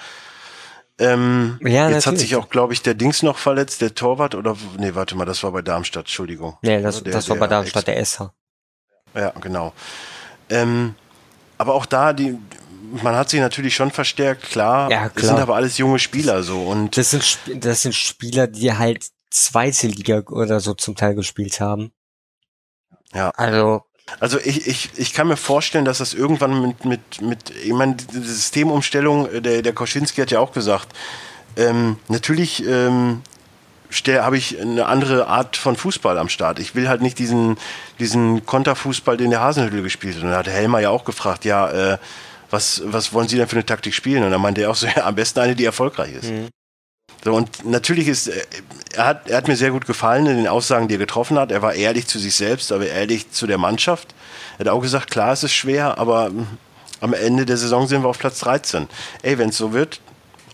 Ähm, Ja, jetzt hat natürlich. sich auch, glaube ich, der Dings noch verletzt, der Torwart, oder nee, warte mal, das war bei Darmstadt, Entschuldigung. Nee, das, Der- das war bei Darmstadt der SH. Ja, genau. Ähm, aber auch da, die, man hat sich natürlich schon verstärkt, klar. Ja, klar. sind aber alles junge Spieler so und Das sind, das sind Spieler, die halt zweite Liga oder so zum Teil gespielt haben. Ja. Also, Also ich, ich, ich kann mir vorstellen, dass das irgendwann mit, mit, mit ich meine, die Systemumstellung, äh, der, der Koschinski hat ja auch gesagt, ähm, natürlich ähm, habe ich eine andere Art von Fußball am Start. Ich will halt nicht diesen, diesen Konterfußball, den der Hasenhüttl gespielt hat. Und da hat Helmer ja auch gefragt, ja, äh, was, was wollen Sie denn für eine Taktik spielen? Und dann meinte er auch so, ja, am besten eine, die erfolgreich ist. Mhm. So, und natürlich ist, äh, er hat, er hat mir sehr gut gefallen in den Aussagen, die er getroffen hat. Er war ehrlich zu sich selbst, aber ehrlich zu der Mannschaft. Er hat auch gesagt, klar, es ist schwer, aber mm, am Ende der Saison sind wir auf Platz 13. Ey, wenn es so wird,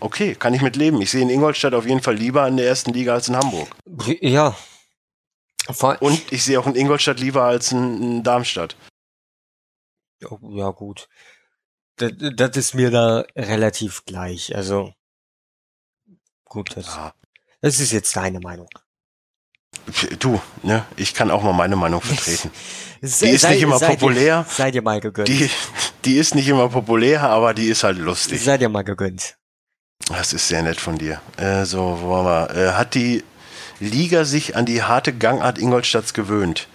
okay, kann ich mit leben. Ich sehe in Ingolstadt auf jeden Fall lieber in der ersten Liga als in Hamburg. ja. Und ich sehe auch in Ingolstadt lieber als in, Darmstadt. Ja, gut. Das, das ist mir da relativ gleich. Also, gut, das, Ja. das ist jetzt deine Meinung. Du, ne, ich kann auch mal meine Meinung vertreten. Die ist Sei- nicht immer sei populär. Dir, sei dir mal gegönnt. Die, die ist nicht immer populär, aber die ist halt lustig. Sei dir mal gegönnt. Das ist sehr nett von dir. Äh, so, wo waren wir? Äh, hat die Liga sich an die harte Gangart Ingolstadts gewöhnt?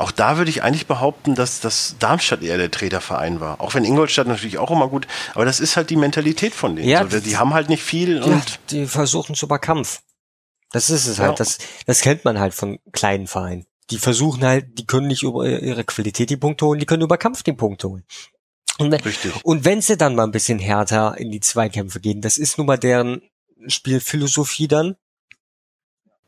Auch da würde ich eigentlich behaupten, dass das Darmstadt eher der Treterverein war. Auch wenn Ingolstadt natürlich auch immer gut, aber das ist halt die Mentalität von denen. Ja, so, die haben halt nicht viel Ja, und die versuchen es über Kampf. Das ist es Ja. halt. Das, das kennt man halt von kleinen Vereinen. Die versuchen halt, die können nicht über ihre Qualität die Punkte holen, die können über Kampf die Punkte holen. Und, wenn- richtig. und wenn sie dann mal ein bisschen härter in die Zweikämpfe gehen, das ist nun mal deren Spielphilosophie dann.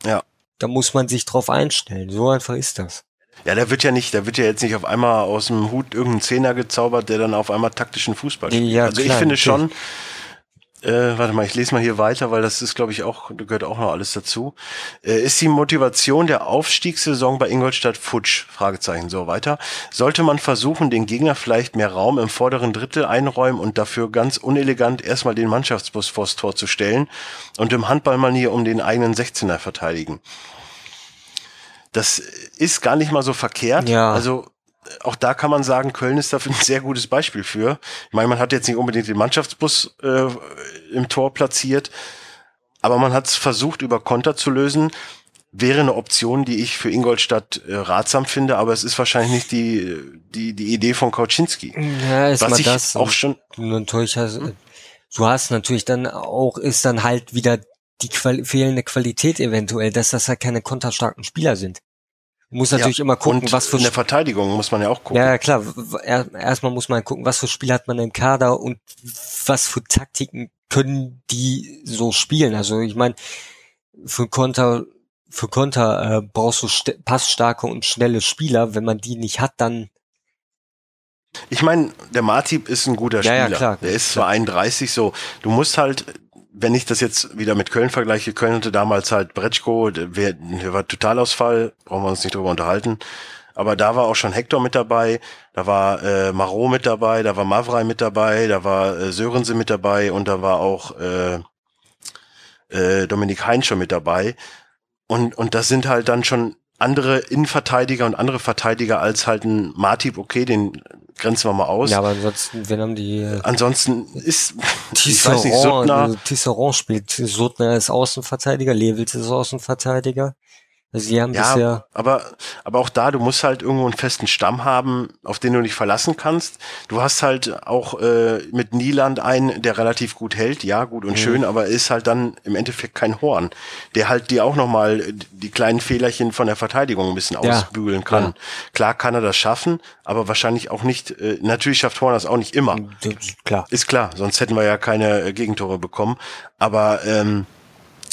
Ja. Da muss man sich drauf einstellen. So einfach ist das. Ja, der wird ja nicht, der wird ja jetzt nicht auf einmal aus dem Hut irgendein Zehner gezaubert, der dann auf einmal taktischen Fußball spielt. Ja, also ich klar, finde natürlich. schon, äh, warte mal, ich lese mal hier weiter, weil das ist, glaube ich, auch, da gehört auch noch alles dazu. Äh, ist die Motivation der Aufstiegssaison bei Ingolstadt futsch? Fragezeichen, so weiter. Sollte man versuchen, den Gegner vielleicht mehr Raum im vorderen Drittel einräumen und dafür ganz unelegant erstmal den Mannschaftsbus vors Tor zu stellen und im Handballmanier um den eigenen 16er verteidigen? Das ist gar nicht mal so verkehrt. Ja. Also auch da kann man sagen, Köln ist dafür ein sehr gutes Beispiel für. Ich meine, man hat jetzt nicht unbedingt den Mannschaftsbus äh, im Tor platziert, aber man hat es versucht, über Konter zu lösen. Wäre eine Option, die ich für Ingolstadt äh, ratsam finde, aber es ist wahrscheinlich nicht die, die, die Idee von Kauczynski. Ja, ist Was mal ich das. auch schon, natürlich hast, du hast natürlich dann auch, ist dann halt wieder die Qual fehlende Qualität eventuell, dass das halt keine konterstarken Spieler sind. Du musst natürlich immer gucken, und was für in der Verteidigung muss man ja auch gucken. ja, ja, klar. er- Erstmal muss man gucken, was für Spieler hat man im Kader und was für Taktiken können die so spielen. Also ich meine, für Konter, für Konter äh, brauchst du st- passstarke und schnelle Spieler. Wenn man die nicht hat, dann Ich meine, der Martip ist ein guter Ja, Spieler. ja, klar. Der ist zwar 31 so. Du musst halt, wenn ich das jetzt wieder mit Köln vergleiche, Köln hatte damals halt Bretschko, der, der war Totalausfall, brauchen wir uns nicht drüber unterhalten. Aber da war auch schon Hector mit dabei, da war äh, Marot mit dabei, da war Mavrei mit dabei, da war äh, Sörense mit dabei und da war auch äh, äh, Dominik Hein schon mit dabei. Und, und das sind halt dann schon andere Innenverteidiger und andere Verteidiger als halt ein Martip, okay, den grenzen wir mal aus. ja, aber ansonsten, wenn haben die äh, Ansonsten ist, ich weiß nicht, Tisserand, Suttner, also Tisserand spielt. Suttner ist Außenverteidiger, Lewitz ist Außenverteidiger. Die haben ja, bisher, aber, aber auch da, du musst halt irgendwo einen festen Stamm haben, auf den du dich verlassen kannst. Du hast halt auch äh, mit Nieland einen, der relativ gut hält, ja, gut und schön, aber ist halt dann im Endeffekt kein Horn, der halt dir auch nochmal die kleinen Fehlerchen von der Verteidigung ein bisschen Ja, ausbügeln kann. ja. Klar kann er das schaffen, aber wahrscheinlich auch nicht, äh, natürlich schafft Horn das auch nicht immer. d- klar. Ist klar, sonst hätten wir ja keine äh, Gegentore bekommen. Aber ähm,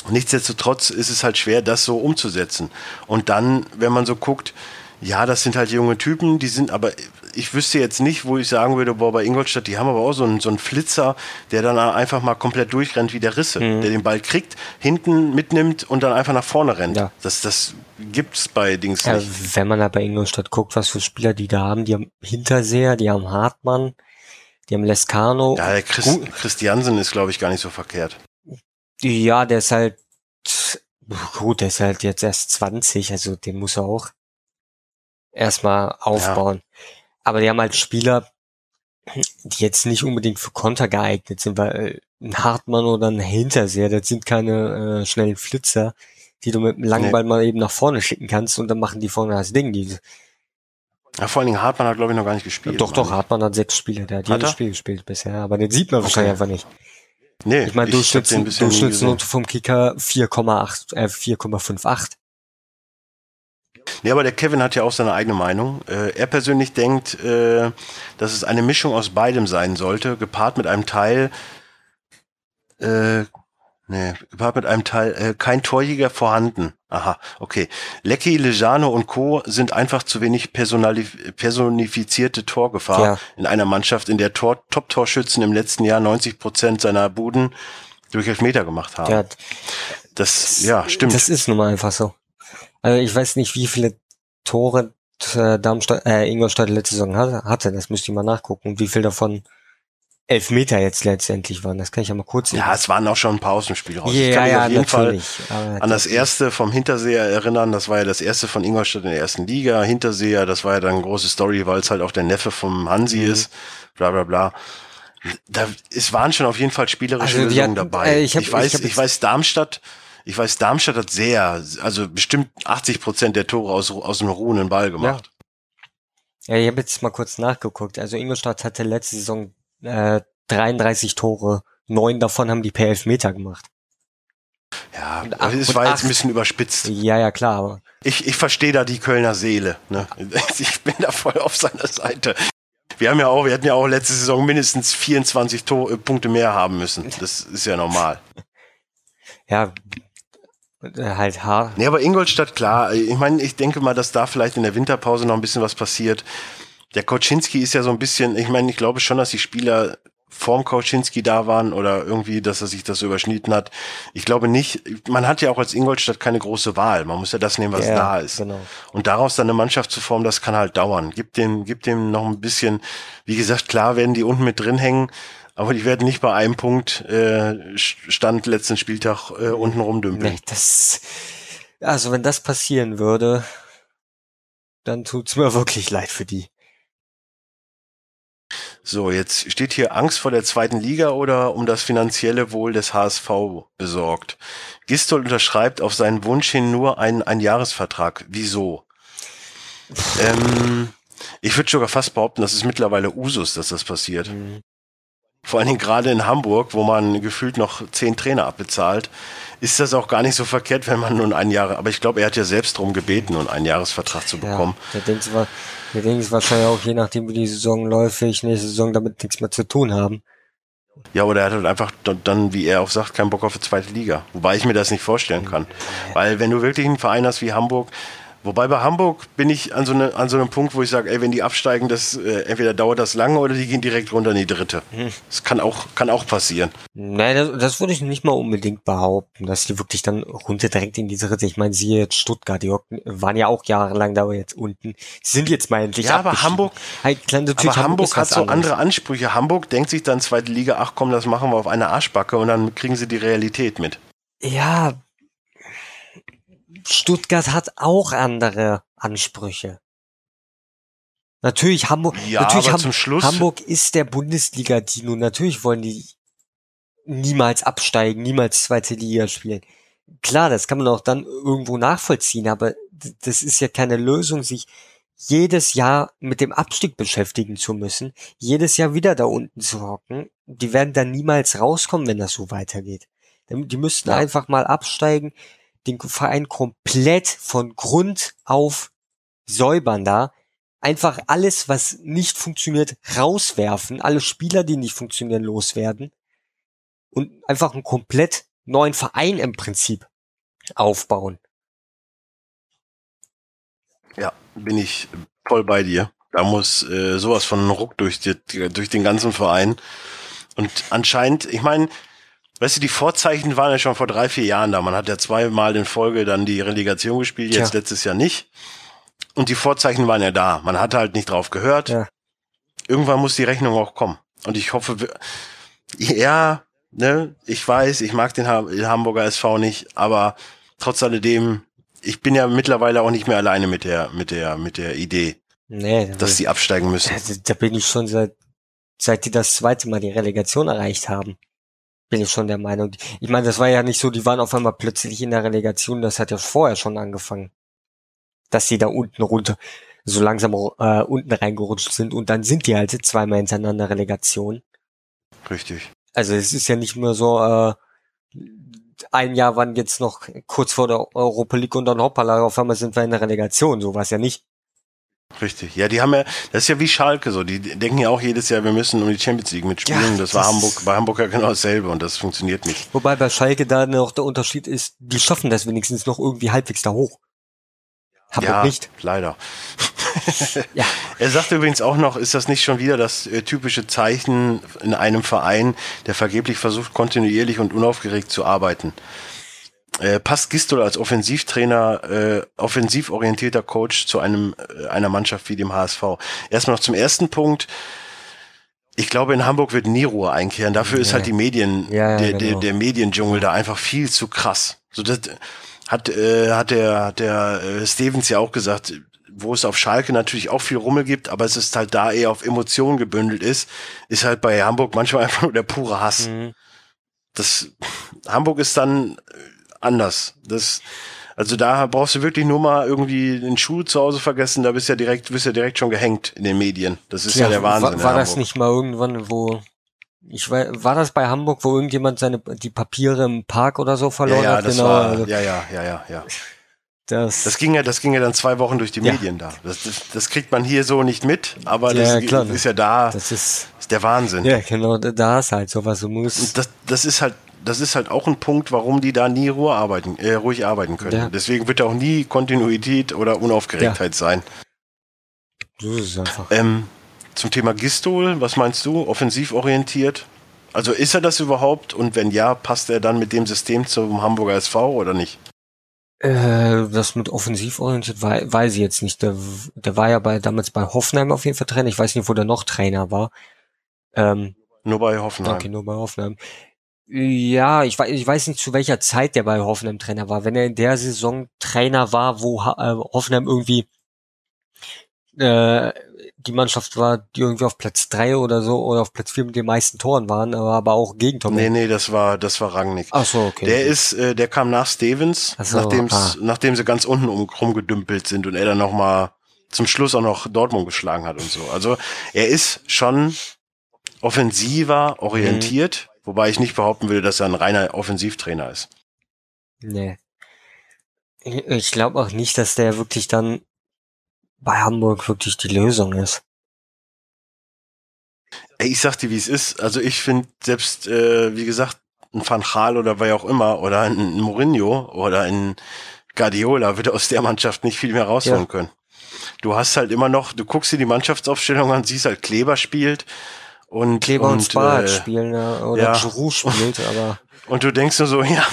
nichtsdestotrotz ist es halt schwer, das so umzusetzen. Und dann, wenn man so guckt, ja, das sind halt junge Typen, die sind aber, ich wüsste jetzt nicht, wo ich sagen würde, boah, bei Ingolstadt, die haben aber auch so einen, so einen Flitzer, der dann einfach mal komplett durchrennt wie der Risse, Mhm. der den Ball kriegt, hinten mitnimmt und dann einfach nach vorne rennt. Ja. Das, das gibt's bei Dings Ja, nicht. wenn man da bei Ingolstadt guckt, was für Spieler die da haben, die haben Hinterseher, die haben Hartmann, die haben Lescano. Ja, der Chris, Gut. Christiansen ist, glaube ich, gar nicht so verkehrt. Ja, der ist halt, gut, der ist halt jetzt erst 20, also den muss er auch erstmal aufbauen. Aber die haben halt Spieler, die jetzt nicht unbedingt für Konter geeignet sind, weil äh, ein Hartmann oder ein Hinterseher, das sind keine äh, schnellen Flitzer, die du mit dem langen Nee. Ball mal eben nach vorne schicken kannst und dann machen die vorne das Ding. Die, Ja, vor allen Dingen Hartmann hat, glaube ich, noch gar nicht gespielt. doch, doch. Hartmann hat sechs Spiele, der hat, Hat jedes er? Spiel gespielt bisher, aber den sieht man wahrscheinlich einfach nicht. Nee, Ich meine, Durchschnitts, nie Durchschnittsnote vom Kicker 4,8, äh, 4,58. Nee, aber der Kevin hat ja auch seine eigene Meinung. Äh, er persönlich denkt, äh, dass es eine Mischung aus beidem sein sollte, gepaart mit einem Teil, äh, nee, gepaart mit einem Teil, äh, kein Torjäger vorhanden. Aha, okay. Lecky, Lejano und Co. sind einfach zu wenig personifizierte Torgefahr Ja. in einer Mannschaft, in der Tor Top-Torschützen im letzten Jahr 90 Prozent seiner Buden durch Elfmeter gemacht haben. Ja, das, ja, stimmt. Das ist nun mal einfach so. Also ich weiß nicht, wie viele Tore äh, Darmstadt, äh, Ingolstadt letzte Saison hatte. Das müsste ich mal nachgucken. Wie viel davon Elfmeter jetzt letztendlich waren. Das kann ich ja mal kurz ja, es waren auch schon ein paar aus dem Spiel raus. Ja, ich kann mich ja, auf jeden Fall an das erste vom Hinterseher erinnern. Das war ja das erste von Ingolstadt in der ersten Liga. Hinterseher, das war ja dann eine große Story, weil es halt auch der Neffe vom Hansi Mhm. ist. Bla bla bla. Da, es waren schon auf jeden Fall spielerische Also, Lösungen hatten- dabei. äh, ich, ich hab- ich weiß, ich, jetzt- weiß Darmstadt, ich weiß Darmstadt hat sehr, also bestimmt 80 Prozent der Tore aus, aus dem ruhenden Ball gemacht. Ja, ich habe jetzt mal kurz nachgeguckt. Also Ingolstadt hatte letzte Saison äh, 33 Tore. Neun davon haben die per Elfmeter gemacht. Ja, Und acht- es war jetzt acht- ein bisschen überspitzt. Ja, ja, klar, aber Ich, ich verstehe da die Kölner Seele. Ne? Ich bin da voll auf seiner Seite. Wir haben ja auch, wir hätten ja auch letzte Saison mindestens 24 Tor, äh, Punkte mehr haben müssen. Das ist ja normal. ja, äh, halt hart. Nee, aber Ingolstadt, klar. Ich meine, ich denke mal, dass da vielleicht in der Winterpause noch ein bisschen was passiert. Der Koczynski ist ja so ein bisschen, ich meine, ich glaube schon, dass die Spieler vorm Koczynski da waren oder irgendwie, dass er sich das so überschnitten hat. Ich glaube nicht, man hat ja auch als Ingolstadt keine große Wahl. Man muss ja das nehmen, was ja, da ist. Genau. Und daraus dann eine Mannschaft zu formen, das kann halt dauern. Gib dem, gib dem noch ein bisschen, wie gesagt, klar werden die unten mit drin hängen, aber die werden nicht bei einem Punkt äh, Stand letzten Spieltag äh, unten rumdümpeln. Nee, das, also wenn das passieren würde, dann tut's mir wirklich leid für die. So, jetzt steht hier Angst vor der zweiten Liga oder um das finanzielle Wohl des HSV besorgt. Gistol unterschreibt auf seinen Wunsch hin nur einen Einjahresvertrag. Wieso? ähm, ich würde sogar fast behaupten, das ist mittlerweile Usus, dass das passiert. Mhm. Vor allen Dingen gerade in Hamburg, wo man gefühlt noch zehn Trainer abbezahlt, ist das auch gar nicht so verkehrt, wenn man nun ein Jahr, aber ich glaube, er hat ja selbst darum gebeten, nun einen Jahresvertrag zu bekommen. Ja, der denkt, der denkt wahrscheinlich auch, je nachdem wie die Saison läuft, ich nächste Saison damit nichts mehr zu tun haben. Ja, oder er hat halt einfach dann, wie er auch sagt, keinen Bock auf die zweite Liga. Wobei ich mir das nicht vorstellen kann. Weil wenn du wirklich einen Verein hast wie Hamburg, wobei bei Hamburg bin ich an so, eine, an so einem Punkt, wo ich sage, ey, wenn die absteigen, das äh, entweder dauert das lange oder die gehen direkt runter in die dritte. Das kann auch, kann auch passieren. Nein, das, das würde ich nicht mal unbedingt behaupten, dass die wirklich dann runter direkt in die dritte. Ich meine, siehe jetzt Stuttgart, die waren ja auch jahrelang da jetzt unten. Sie sind jetzt mal endlich Ja, aber. Hamburg- halt, klar, Aber Hamburg hat so andere Ansprüche. Hamburg denkt sich dann zweite Liga, ach komm, das machen wir auf eine Arschbacke und dann kriegen sie die Realität mit. Ja, Stuttgart hat auch andere Ansprüche. Natürlich Hamburg, Ja, natürlich Ham- Schluss- Hamburg ist der Bundesliga-Dino. Natürlich wollen die niemals absteigen, niemals zweite Liga spielen. Klar, das kann man auch dann irgendwo nachvollziehen, aber das ist ja keine Lösung, sich jedes Jahr mit dem Abstieg beschäftigen zu müssen, jedes Jahr wieder da unten zu hocken. Die werden dann niemals rauskommen, wenn das so weitergeht. Die müssten Ja. einfach mal absteigen, den Verein komplett von Grund auf säubern da. Einfach alles, was nicht funktioniert, rauswerfen, alle Spieler, die nicht funktionieren, loswerden und einfach einen komplett neuen Verein im Prinzip aufbauen. Ja, bin ich voll bei dir. Da muss äh, sowas von Ruck durch, die, durch den ganzen Verein. Und anscheinend, ich meine, weißt du, die Vorzeichen waren ja schon vor drei, vier Jahren da. Man hat ja zweimal in Folge dann die Relegation gespielt, jetzt Tja. letztes Jahr nicht. Und die Vorzeichen waren ja da. Man hatte halt nicht drauf gehört. Ja. Irgendwann muss die Rechnung auch kommen. Und ich hoffe, ja, ne, ich weiß, ich mag den Ha- den Hamburger SV nicht, aber trotz alledem, ich bin ja mittlerweile auch nicht mehr alleine mit der, mit der, mit der Idee, Nee, dass sie absteigen müssen. Da bin ich schon seit, seit die das zweite Mal die Relegation erreicht haben. Bin ich schon der Meinung. Ich meine, das war ja nicht so, die waren auf einmal plötzlich in der Relegation, das hat ja vorher schon angefangen. Dass sie da unten runter, so langsam äh, unten reingerutscht sind und dann sind die halt zweimal hintereinander Relegation. Richtig. Also es ist ja nicht nur so, äh, ein Jahr waren jetzt noch kurz vor der Europa League und dann hoppala, auf einmal sind wir in der Relegation, so war es ja nicht. Richtig. Ja, die haben ja, das ist ja wie Schalke so. Die denken ja auch jedes Jahr, wir müssen um die Champions League mitspielen. Ja, das war das- Hamburg, bei Hamburg ja genau dasselbe und das funktioniert nicht. Wobei bei Schalke da noch der Unterschied ist, die schaffen das wenigstens noch irgendwie halbwegs da hoch. Hamburg ja, nicht. leider. Ja. Er sagt übrigens auch noch, ist das nicht schon wieder das äh, typische Zeichen in einem Verein, der vergeblich versucht, kontinuierlich und unaufgeregt zu arbeiten? Äh, passt Gistol als Offensivtrainer, äh, offensiv orientierter Coach zu einem äh, einer Mannschaft wie dem HSV? Erstmal noch zum ersten Punkt. Ich glaube, in Hamburg wird nie Ruhe einkehren. Dafür ist Ja. halt die Medien, Ja, ja, der, der, genau. der Mediendschungel da einfach viel zu krass. So das hat, äh, hat der, hat der äh, Stevens ja auch gesagt, wo es auf Schalke natürlich auch viel Rummel gibt, aber es ist halt da eher auf Emotionen gebündelt ist, ist halt bei Hamburg manchmal einfach nur der pure Hass. Mhm. Das Hamburg ist dann anders. Das also da brauchst du wirklich nur mal irgendwie den Schuh zu Hause vergessen, da bist du ja direkt, bist ja direkt schon gehängt in den Medien. Das ist ja, der Wahnsinn. War, war das nicht mal irgendwann, wo ich war, war das bei Hamburg, wo irgendjemand seine die Papiere im Park oder so verloren ja, ja, hat? Das genau. war, also, ja, ja, ja, ja, ja. das, Das ging ja, das ging ja dann zwei Wochen durch die Ja. Medien da. Das, das, das kriegt man hier so nicht mit, aber Ja, das klar, ist ja da, das ist ist der Wahnsinn. ja genau, da- ist halt sowas. Du musst das, das ist halt, das ist halt auch ein Punkt, warum die da nie Ruhe arbeiten, äh, ruhig arbeiten können. Ja. Deswegen wird da auch nie Kontinuität oder Unaufgeregtheit sein. so ist es einfach. Ähm, zum Thema Gistol, was meinst du? Offensiv orientiert? Also ist er das überhaupt? Und wenn ja, passt er dann mit dem System zum Hamburger SV oder nicht? Äh, das mit offensiv orientiert wei- weiß ich jetzt nicht. Der, der war ja bei damals bei Hoffenheim auf jeden Fall Trainer. Ich weiß nicht, wo der noch Trainer war. Ähm, Nur bei Hoffenheim. Okay, nur bei Hoffenheim. Ja, ich weiß, ich weiß nicht, zu welcher Zeit der bei Hoffenheim Trainer war. Wenn er in der Saison Trainer war, wo äh, Hoffenheim irgendwie äh, die Mannschaft war, die irgendwie auf Platz drei oder so oder auf Platz vier mit den meisten Toren waren, aber, aber auch Gegentor. Nee, nee, das war, das war Rangnick. Ach so, okay. Der ist, äh, der kam nach Stevens, so, nachdem's, ah. nachdem sie ganz unten um, rumgedümpelt sind und er dann noch mal zum Schluss auch noch Dortmund geschlagen hat und so. Also er ist schon offensiver orientiert, Mhm. Wobei ich nicht behaupten will, dass er ein reiner Offensivtrainer ist. Nee. Ich, glaube auch nicht, dass der wirklich dann bei Hamburg wirklich die Lösung ist. Ey, ich sag dir, wie es ist. Also ich finde selbst, äh, wie gesagt, ein Van Gaal oder wer auch immer oder ein, ein Mourinho oder ein Guardiola wird aus der Mannschaft nicht viel mehr rausholen Ja. können. Du hast halt immer noch, du guckst dir die Mannschaftsaufstellung an, siehst halt Kleber spielt und Kleber und, und, Spar äh, spielen ja, oder ja. Giroud spielt, aber und du denkst nur so, ja,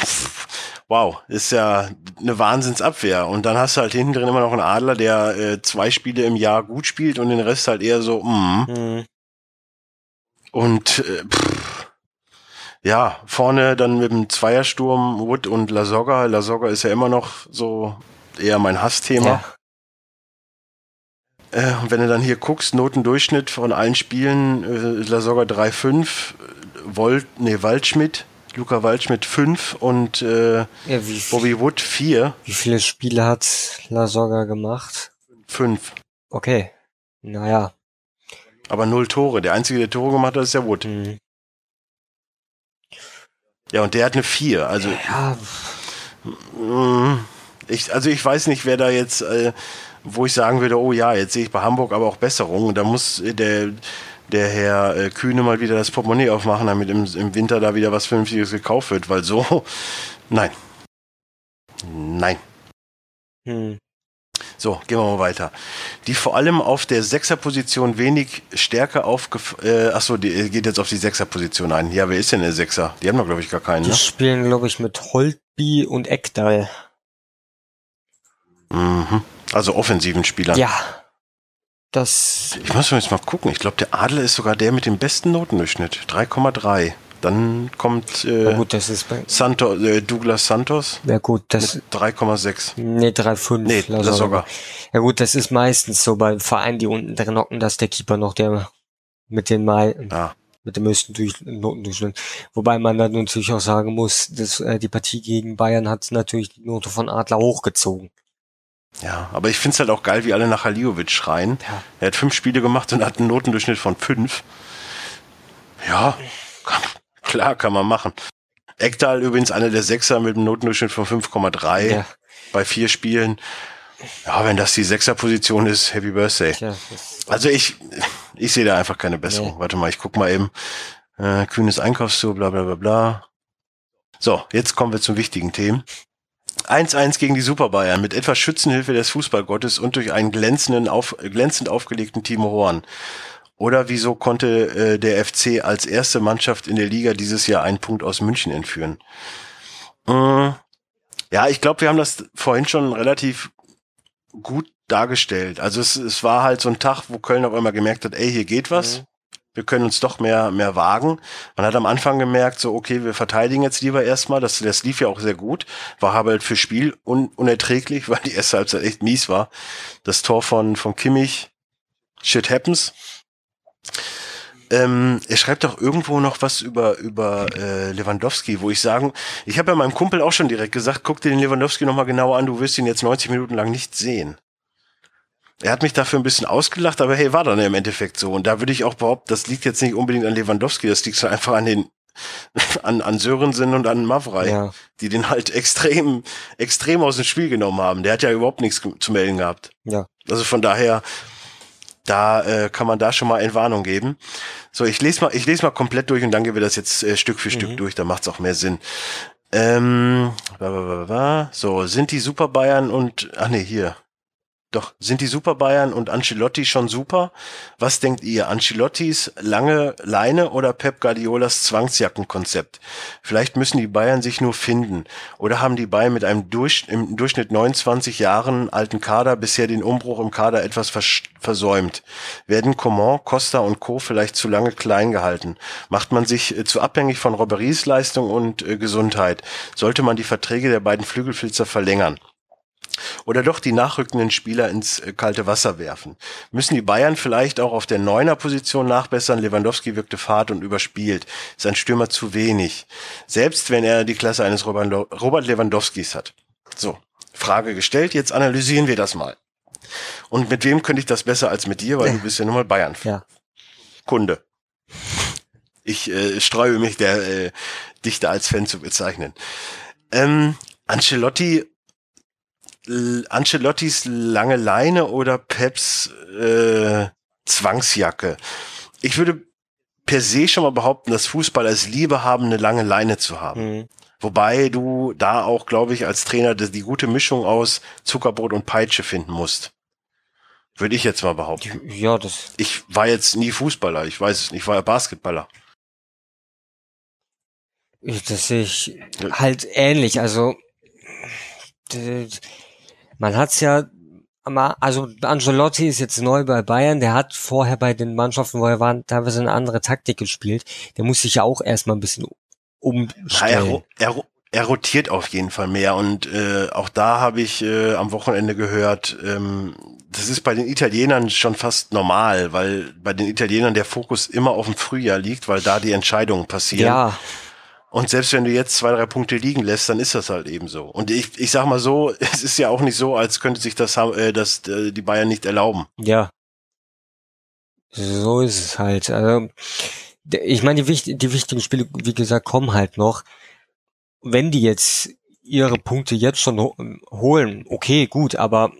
wow, ist ja eine Wahnsinnsabwehr. Und dann hast du halt hinten drin immer noch einen Adler, der äh, zwei Spiele im Jahr gut spielt und den Rest halt eher so, mm. hm, Und äh, pff, ja, vorne dann mit dem Zweiersturm Wood und Lasogga. Lasogga ist ja immer noch so eher mein Hassthema. ja. Äh, und wenn du dann hier guckst, Notendurchschnitt von allen Spielen, äh, Lasogga 3,5, äh, Volt, nee, Waldschmidt, Luca Waldschmidt 5 und äh, ja Bobby Wood 4, wie viele Spiele hat Lasogga gemacht? 5. Okay. Naja. Aber null Tore. Der einzige, der Tore gemacht hat, ist der Wood. Hm. Ja, und der hat eine 4. Also Ja, Mm, Ich, also ich weiß nicht, wer da jetzt, äh, wo ich sagen würde, oh ja, jetzt sehe ich bei Hamburg aber auch Besserung. Da muss äh, der, der Herr äh, Kühne mal wieder das Portemonnaie aufmachen, damit im, im Winter da wieder was Vernünftiges gekauft wird, weil so, nein. Nein. hm. So, gehen wir mal weiter. Die vor allem auf der Sechserposition wenig stärker aufgef... Äh, achso, die äh, geht jetzt auf die Sechserposition ein. Ja, wer ist denn der Sechser? Die haben doch, glaube ich, gar keinen, Die ne? spielen, glaube ich, mit Holtby und Eckdal. Mhm. Also offensiven Spielern. Ja. Das, Ich muss jetzt mal gucken. Ich glaube, der Adler ist sogar der mit dem besten Notendurchschnitt. 3,3. Dann kommt äh, gut, das ist bei, Santo, äh, Douglas Santos ja gut, das, mit 3,6. nee, 3,5. Nee, das sogar. Ja gut, das ist meistens so bei Vereinen, die unten drin hocken, dass der Keeper noch der mit den Mai, Ja. mit dem höchsten Durch Notendurchschnitt. Wobei man dann natürlich auch sagen muss, dass äh, die Partie gegen Bayern hat natürlich die Note von Adler hochgezogen. Ja, aber ich finde es halt auch geil, wie alle nach Haliovic schreien. Ja. Er hat fünf Spiele gemacht und hat einen Notendurchschnitt von fünf. Ja, kann, klar, kann man machen. Ekdal übrigens einer der Sechser mit einem Notendurchschnitt von 5,3 Ja, bei vier Spielen. Ja, wenn das die Sechserposition ist, Happy Birthday. tja, Also ich, ich sehe da einfach keine Besserung. Nee. Warte mal, ich guck mal eben. Äh, kühnes Einkaufstour, bla bla bla bla. So, jetzt kommen wir zum wichtigen Themen. 1-1 gegen die Super Bayern mit etwas Schützenhilfe des Fußballgottes und durch einen glänzenden auf, glänzend aufgelegten Timo Horn. Oder wieso konnte äh, der FC als erste Mannschaft in der Liga dieses Jahr einen Punkt aus München entführen? Äh, ja, ich glaube, wir haben das vorhin schon relativ gut dargestellt. Also es, es war halt so ein Tag, wo Köln auf einmal gemerkt hat, ey, hier geht was. Mhm. Wir können uns doch mehr, mehr wagen. Man hat am Anfang gemerkt, so, okay, wir verteidigen jetzt lieber erstmal. Das, das lief ja auch sehr gut. War aber halt für Spiel un, unerträglich, weil die erste Halbzeit echt mies war. Das Tor von, von Kimmich, shit happens. Ähm, er schreibt doch irgendwo noch was über über äh, Lewandowski, wo ich sagen, ich habe ja meinem Kumpel auch schon direkt gesagt, guck dir den Lewandowski nochmal genauer an, du wirst ihn jetzt 90 Minuten lang nicht sehen. Er hat mich dafür ein bisschen ausgelacht, aber hey, war dann im Endeffekt so. Und da würde ich auch behaupten, das liegt jetzt nicht unbedingt an Lewandowski, das liegt so einfach an den an, an Sörensen und an Mavrei, ja. die den halt extrem, extrem aus dem Spiel genommen haben. Der hat ja überhaupt nichts zu melden gehabt. Ja. Also von daher, da äh, kann man da schon mal Entwarnung geben. So, ich lese mal, ich lese mal komplett durch und dann gehen wir das jetzt äh, Stück für mhm. Stück durch, da macht's auch mehr Sinn. Ähm, so, sind die Super Bayern und, ach nee, hier, doch, sind die Super Bayern und Ancelotti schon super? Was denkt ihr? Ancelottis lange Leine oder Pep Guardiolas Zwangsjackenkonzept? Vielleicht müssen die Bayern sich nur finden. Oder haben die Bayern mit einem Durch, im Durchschnitt 29 Jahren alten Kader bisher den Umbruch im Kader etwas vers versäumt? Werden Coman, Costa und Co. vielleicht zu lange klein gehalten? Macht man sich äh, zu abhängig von Robberies Leistung und äh, Gesundheit? Sollte man die Verträge der beiden Flügelfilzer verlängern? Oder doch die nachrückenden Spieler ins äh, kalte Wasser werfen. Müssen die Bayern vielleicht auch auf der Neuner-Position nachbessern? Lewandowski wirkte fad und überspielt. Ist ein Stürmer zu wenig. Selbst wenn er die Klasse eines Robert Lewandowskis hat. So, Frage gestellt, jetzt analysieren wir das mal. Und mit wem könnte ich das besser als mit dir, weil du bist ja nun mal Bayern. Ja. Kunde. Ich äh, streue mich, der äh, dich da als Fan zu bezeichnen. Ähm, Ancelotti Ancelottis lange Leine oder Peps äh, Zwangsjacke. Ich würde per se schon mal behaupten, dass Fußballer es Liebe haben, eine lange Leine zu haben. Mhm. Wobei du da auch, glaube ich, als Trainer die gute Mischung aus Zuckerbrot und Peitsche finden musst. Würde ich jetzt mal behaupten. Ja, das. Ich war jetzt nie Fußballer, ich weiß es nicht, ich war ja Basketballer. Das sehe ich halt ähnlich. Also man hat's ja also Angelotti ist jetzt neu bei Bayern, der hat vorher bei den Mannschaften, wo er war, teilweise eine andere Taktik gespielt. Der muss sich ja auch erstmal ein bisschen umstellen. Er, er, er, rotiert auf jeden Fall mehr und äh, auch da habe ich äh, am Wochenende gehört, ähm, das ist bei den Italienern schon fast normal, weil bei den Italienern der Fokus immer auf dem Frühjahr liegt, weil da die Entscheidungen passieren. Ja. Und selbst wenn du jetzt zwei, drei Punkte liegen lässt, dann ist das halt eben so. Und ich, ich sag mal so, es ist ja auch nicht so, als könnte sich das, äh, das äh, die Bayern nicht erlauben. Ja. So ist es halt. Also, ich meine, die, die wichtigen Spiele, wie gesagt, kommen halt noch. Wenn die jetzt ihre Punkte jetzt schon holen, okay, gut, aber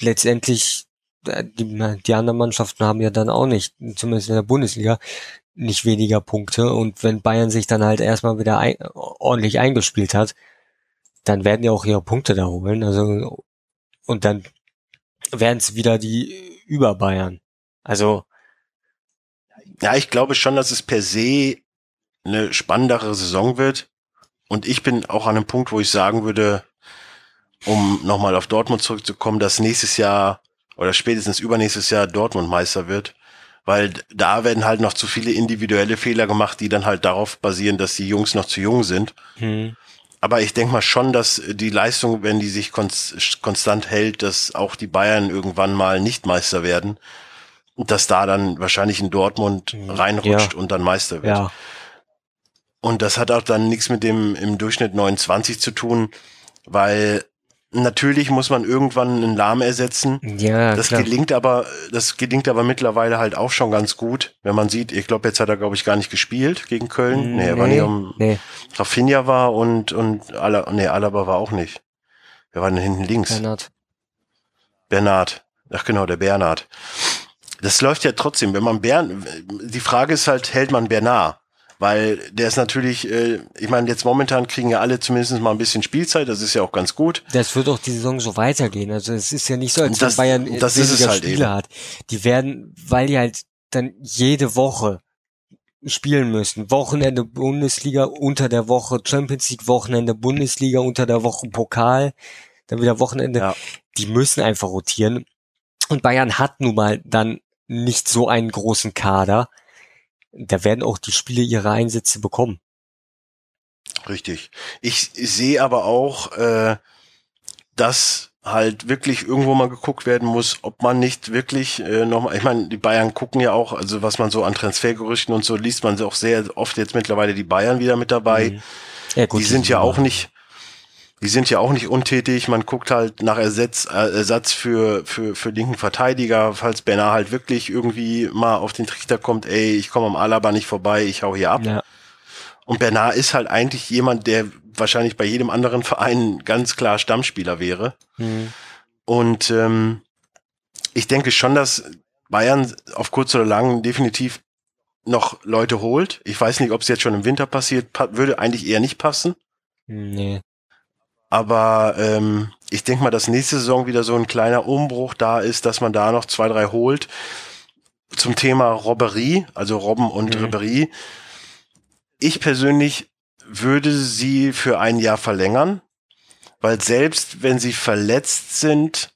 letztendlich äh, die, die anderen Mannschaften haben ja dann auch nicht, zumindest in der Bundesliga, nicht weniger Punkte. Und wenn Bayern sich dann halt erstmal wieder ein, ordentlich eingespielt hat, dann werden die auch ihre Punkte da holen. Also, und dann werden es wieder die über Bayern. Also. Ja, ich glaube schon, dass es per se eine spannendere Saison wird. Und ich bin auch an einem Punkt, wo ich sagen würde, um nochmal auf Dortmund zurückzukommen, dass nächstes Jahr oder spätestens übernächstes Jahr Dortmund Meister wird weil da werden halt noch zu viele individuelle Fehler gemacht, die dann halt darauf basieren, dass die Jungs noch zu jung sind. Hm. Aber ich denke mal schon, dass die Leistung, wenn die sich konstant hält, dass auch die Bayern irgendwann mal nicht Meister werden und dass da dann wahrscheinlich in Dortmund hm. reinrutscht ja. und dann Meister wird. Ja. Und das hat auch dann nichts mit dem im Durchschnitt 29 zu tun, weil Natürlich muss man irgendwann einen Lahm ersetzen. Ja, das klar. gelingt aber, das gelingt aber mittlerweile halt auch schon ganz gut, wenn man sieht, ich glaube, jetzt hat er, glaube ich, gar nicht gespielt gegen Köln. Nee, er war nicht am nee. Rafinha war und, und Ala, nee, Alaba war auch nicht. Wer war denn hinten links? Bernhard. Bernhard. Ach genau, der Bernhard. Das läuft ja trotzdem. Wenn man Bern, die Frage ist halt, hält man Bernard? Weil der ist natürlich, äh, ich meine, jetzt momentan kriegen ja alle zumindest mal ein bisschen Spielzeit, das ist ja auch ganz gut. Das wird auch die Saison so weitergehen. Also es ist ja nicht so, als das, wenn Bayern das weniger ist halt Spiele eben. hat. Die werden, weil die halt dann jede Woche spielen müssen. Wochenende Bundesliga, unter der Woche Champions League, Wochenende Bundesliga, unter der Woche Pokal, dann wieder Wochenende. Ja. Die müssen einfach rotieren. Und Bayern hat nun mal dann nicht so einen großen Kader da werden auch die Spiele ihre Einsätze bekommen. Richtig. Ich sehe aber auch, äh, dass halt wirklich irgendwo mal geguckt werden muss, ob man nicht wirklich äh, nochmal, ich meine, die Bayern gucken ja auch, also was man so an Transfergerüchten und so liest man auch sehr oft jetzt mittlerweile die Bayern wieder mit dabei. Mhm. Ja, gut, die sind ja auch nicht, die sind ja auch nicht untätig. Man guckt halt nach Ersatz, äh, Ersatz für, für, für linken Verteidiger, falls Bernard halt wirklich irgendwie mal auf den Trichter kommt, ey, ich komme am Alaba nicht vorbei, ich hau hier ab. Ja. Und Bernard ist halt eigentlich jemand, der wahrscheinlich bei jedem anderen Verein ganz klar Stammspieler wäre. Mhm. Und ähm, ich denke schon, dass Bayern auf kurz oder lang definitiv noch Leute holt. Ich weiß nicht, ob es jetzt schon im Winter passiert, pa würde eigentlich eher nicht passen. Nee. Aber ähm, ich denke mal, dass nächste Saison wieder so ein kleiner Umbruch da ist, dass man da noch zwei, drei holt. Zum Thema Robberie, also Robben und Mhm. Ribéry. Ich persönlich würde sie für ein Jahr verlängern, weil selbst wenn sie verletzt sind,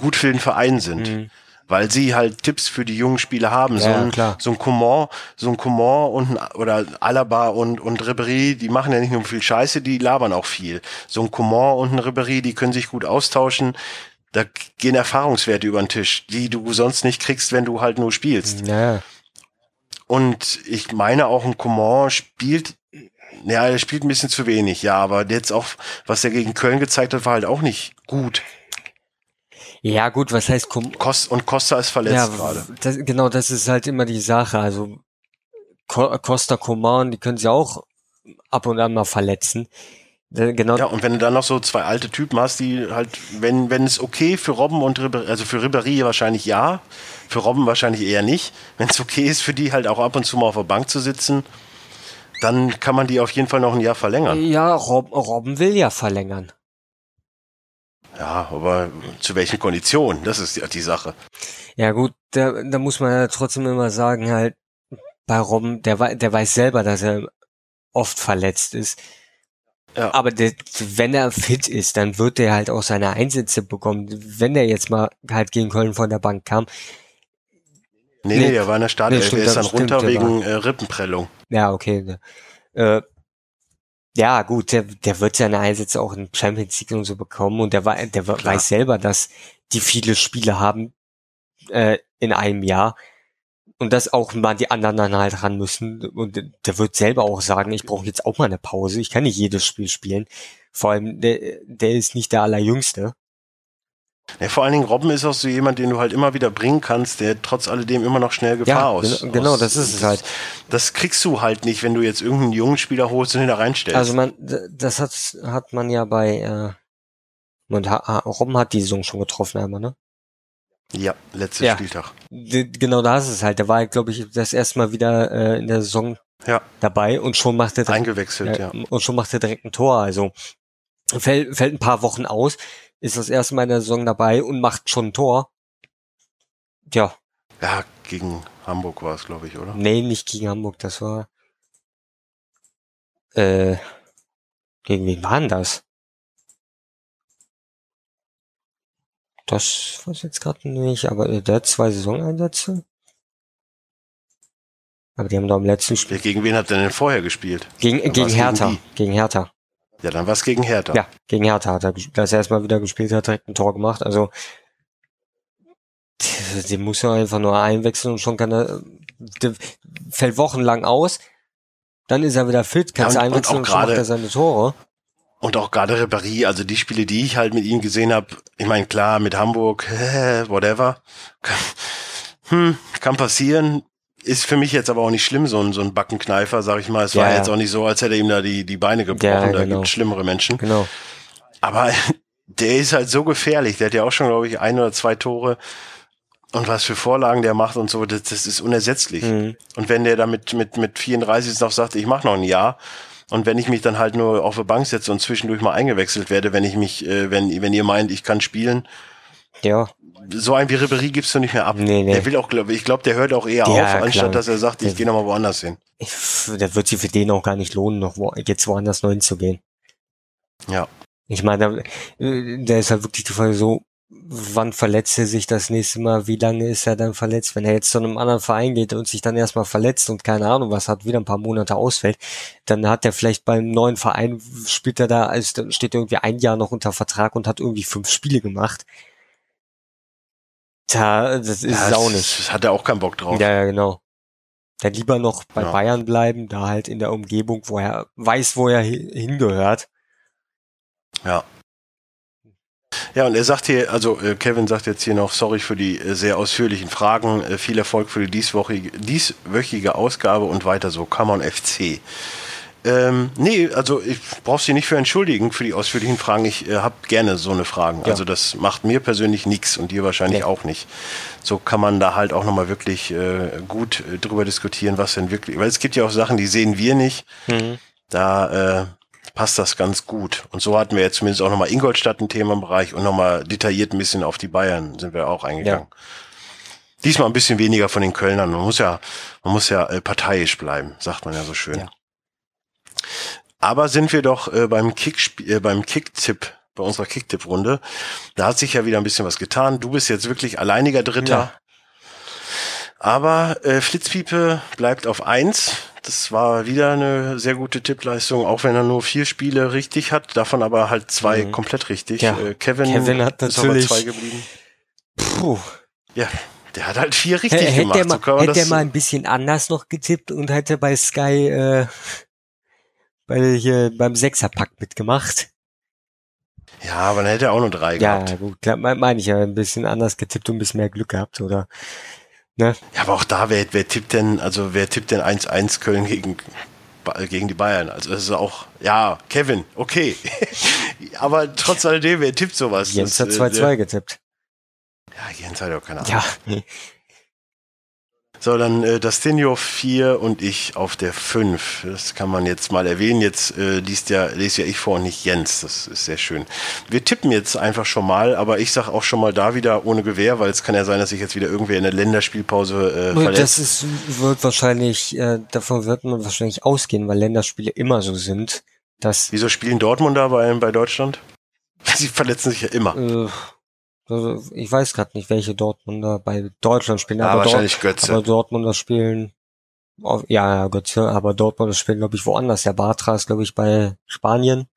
gut für den Verein sind, Mhm. Weil sie halt Tipps für die jungen Spieler haben. so Ja, ein, klar. so ein Coman, so ein Coman und ein, oder Alaba und und Ribéry, die machen ja nicht nur viel Scheiße, die labern auch viel. So ein Coman und ein Ribéry, die können sich gut austauschen. Da gehen Erfahrungswerte über den Tisch, die du sonst nicht kriegst, wenn du halt nur spielst. Ja, Und ich meine auch ein Coman spielt, ja, er spielt ein bisschen zu wenig, ja, aber jetzt auch, was er gegen Köln gezeigt hat, war halt auch nicht gut. Ja gut, was heißt Kom Kost, und Costa ist verletzt ja, gerade. das, genau, das ist halt immer die Sache. Also Co Costa Coman, die können sie auch ab und an mal verletzen. Genau, Ja, und wenn du dann noch so zwei alte Typen hast, die halt, wenn, wenn es okay für Robben und Ribéry, also für Ribéry wahrscheinlich ja, für Robben wahrscheinlich eher nicht. Wenn es okay ist für die halt auch ab und zu mal auf der Bank zu sitzen, dann kann man die auf jeden Fall noch ein Jahr verlängern. ja, Rob Robben will ja verlängern. Ja, aber zu welchen Konditionen? Das ist die, die Sache. Ja gut, da, da muss man ja trotzdem immer sagen, halt, bei Robben, der, der weiß selber, dass er oft verletzt ist. Ja. Aber der, wenn er fit ist, dann wird er halt auch seine Einsätze bekommen. Wenn er jetzt mal halt gegen Köln von der Bank kam, Nee, Nee. nee, der war in der Startelf. Nee, der ist dann runter wegen äh, Rippenprellung. ja, okay. ne. Äh, ja, gut, der, der wird seine Einsätze auch in Champions League und so bekommen und der, der Klar. weiß selber, dass die viele Spiele haben äh, in einem Jahr und dass auch mal die anderen dann halt ran müssen und der wird selber auch sagen, ich brauche jetzt auch mal eine Pause, ich kann nicht jedes Spiel spielen. Vor allem, der, der ist nicht der Allerjüngste. Ja, vor allen Dingen Robben ist auch so jemand, den du halt immer wieder bringen kannst, der trotz alledem immer noch schnell Gefahr Ja, aus. genau- genau, aus, das ist es halt. Das kriegst du halt nicht, wenn du jetzt irgendeinen jungen Spieler holst und ihn da reinstellst. Also man, das hat, hat man ja bei, äh, und ha, Robben hat die Saison schon getroffen einmal, ne? ja, letzter Ja. Spieltag. Genau da ist es halt. Der war, glaube ich, das erste Mal wieder äh, in der Saison Ja. dabei und schon macht er direkt, Eingewechselt, ja. äh, und schon macht er direkt ein Tor. Also fällt, fällt ein paar Wochen aus, ist das erste Mal in der Saison dabei und macht schon ein Tor. Tja, Ja, gegen Hamburg war es, glaube ich, oder? nee, nicht gegen Hamburg, das war äh, gegen wen war denn das? Das weiß ich jetzt gerade nicht, aber äh, der hat zwei Saisoneinsätze. Aber die haben doch im letzten Spiel Gegen wen hat er denn vorher gespielt? Gegen, gegen Hertha. gegen Gegen, Hertha. Ja, dann war es gegen Hertha. Ja, gegen Hertha hat er, dass er erstmal wieder gespielt hat, direkt ein Tor gemacht. Also, den muss er einfach nur einwechseln und schon kann er, fällt wochenlang aus. Dann ist er wieder fit, kannst Ja, du und- und einwechseln und, schon macht er seine Tore. Und auch gerade Ribéry, also die Spiele, die ich halt mit ihm gesehen habe, ich meine, klar, mit Hamburg, whatever, hm, kann passieren, ist für mich jetzt aber auch nicht schlimm, so ein, so ein Backenkneifer, sag ich mal. Es Ja, war ja. jetzt auch nicht so, als hätte er ihm da die, die Beine gebrochen, Ja, da genau. gibt schlimmere Menschen. Genau. Aber der ist halt so gefährlich, der hat ja auch schon, glaube ich, ein oder zwei Tore und was für Vorlagen der macht und so, das, das ist unersetzlich. Mhm. Und wenn der da mit, mit, mit 34 noch sagt, ich mache noch ein Jahr, und wenn ich mich dann halt nur auf die Bank setze und zwischendurch mal eingewechselt werde, wenn ich mich, äh, wenn, wenn ihr meint, ich kann spielen, Ja, so ein wie Ribéry gibst du nicht mehr ab. Nee, nee. Der will auch, glaube ich, glaube, der hört auch eher Ja, auf, anstatt klar. dass er sagt, ich gehe noch mal woanders hin. da wird sich für den auch gar nicht lohnen, noch wo, jetzt woanders neu hinzugehen. Ja. Ich meine, da, der ist halt wirklich die Frage so, wann verletzt er sich das nächste Mal, wie lange ist er dann verletzt, wenn er jetzt zu einem anderen Verein geht und sich dann erstmal verletzt und keine Ahnung was hat, wieder ein paar Monate ausfällt, dann hat er vielleicht beim neuen Verein, spielt er da, also steht irgendwie ein Jahr noch unter Vertrag und hat irgendwie fünf Spiele gemacht. Tja, das ist Ja, auch das- nicht. Das hat er auch keinen Bock drauf. Ja, ja, genau. Dann lieber noch bei Ja. Bayern bleiben, da halt in der Umgebung, wo er weiß, wo er hi- hingehört. Ja. Ja, und er sagt hier, also äh, Kevin sagt jetzt hier noch, sorry für die äh, sehr ausführlichen Fragen, äh, viel Erfolg für die dieswöchige, dieswöchige Ausgabe und weiter so, Come on FC. Ähm, nee, also ich brauchst dich nicht für entschuldigen für die ausführlichen Fragen. Ich äh, habe gerne so eine Fragen. Ja. Also das macht mir persönlich nichts und dir wahrscheinlich Nee. auch nicht. So kann man da halt auch nochmal wirklich äh, gut äh, drüber diskutieren, was denn wirklich, weil es gibt ja auch Sachen, die sehen wir nicht da äh, passt das ganz gut. Und so hatten wir jetzt zumindest auch nochmal Ingolstadt ein Thema im Bereich und nochmal detailliert ein bisschen auf die Bayern sind wir auch eingegangen. Diesmal ein bisschen weniger von den Kölnern. Man muss ja, man muss ja äh, parteiisch bleiben, sagt man ja so schön. Ja. Aber sind wir doch äh, beim Kick, äh, beim Kicktipp, bei unserer Kicktipp-Runde. Da hat sich ja wieder ein bisschen was getan. Du bist jetzt wirklich alleiniger Dritter. Ja. Aber äh, Flitzpiepe bleibt auf eins. Das war wieder eine sehr gute Tippleistung, auch wenn er nur vier Spiele richtig hat, davon aber halt zwei Mhm. komplett richtig. Ja. Äh, Kevin, Kevin hat ist aber natürlich- zwei geblieben. Puh. Ja, der hat halt vier richtig Hätte gemacht. er So mal, man hätte er mal ein bisschen anders noch getippt und hätte bei Sky äh, bei hier beim Sechserpack mitgemacht. ja, aber dann hätte er auch nur drei Ja, gehabt. gut, klar, me- meine ich ja, ein bisschen anders getippt und ein bisschen mehr Glück gehabt, oder? Ne? Ja, aber auch da, wer, wer tippt denn, also wer tippt denn 1-1 Köln gegen, gegen die Bayern? Also das ist auch, ja, Kevin, okay. aber trotz alledem, wer tippt sowas? Jens hat äh, 2-2 getippt. Ja, Jens hat ja auch keine Ahnung. Ja. So, dann äh, Dastinho 4 und ich auf der 5. Das kann man jetzt mal erwähnen. Jetzt äh, liest ja, lese ja ich vor und nicht Jens. Das ist sehr schön. Wir tippen jetzt einfach schon mal, aber ich sage auch schon mal da wieder ohne Gewehr, weil es kann ja sein, dass sich jetzt wieder irgendwer in der Länderspielpause äh, verletzt. Das ist, wird wahrscheinlich, äh, davon wird man wahrscheinlich ausgehen, weil Länderspiele immer so sind, dass Wieso spielen Dortmunder bei, bei Deutschland? Sie verletzen sich ja immer. äh, also ich weiß gerade nicht, welche Dortmunder bei Deutschland spielen, Ah, aber, Dort, wahrscheinlich Götze. aber Dortmunder spielen auf, ja, ja, Götze, aber Dortmunder spielen, glaube ich, woanders. Der Bartra ist, glaube ich, bei Spanien.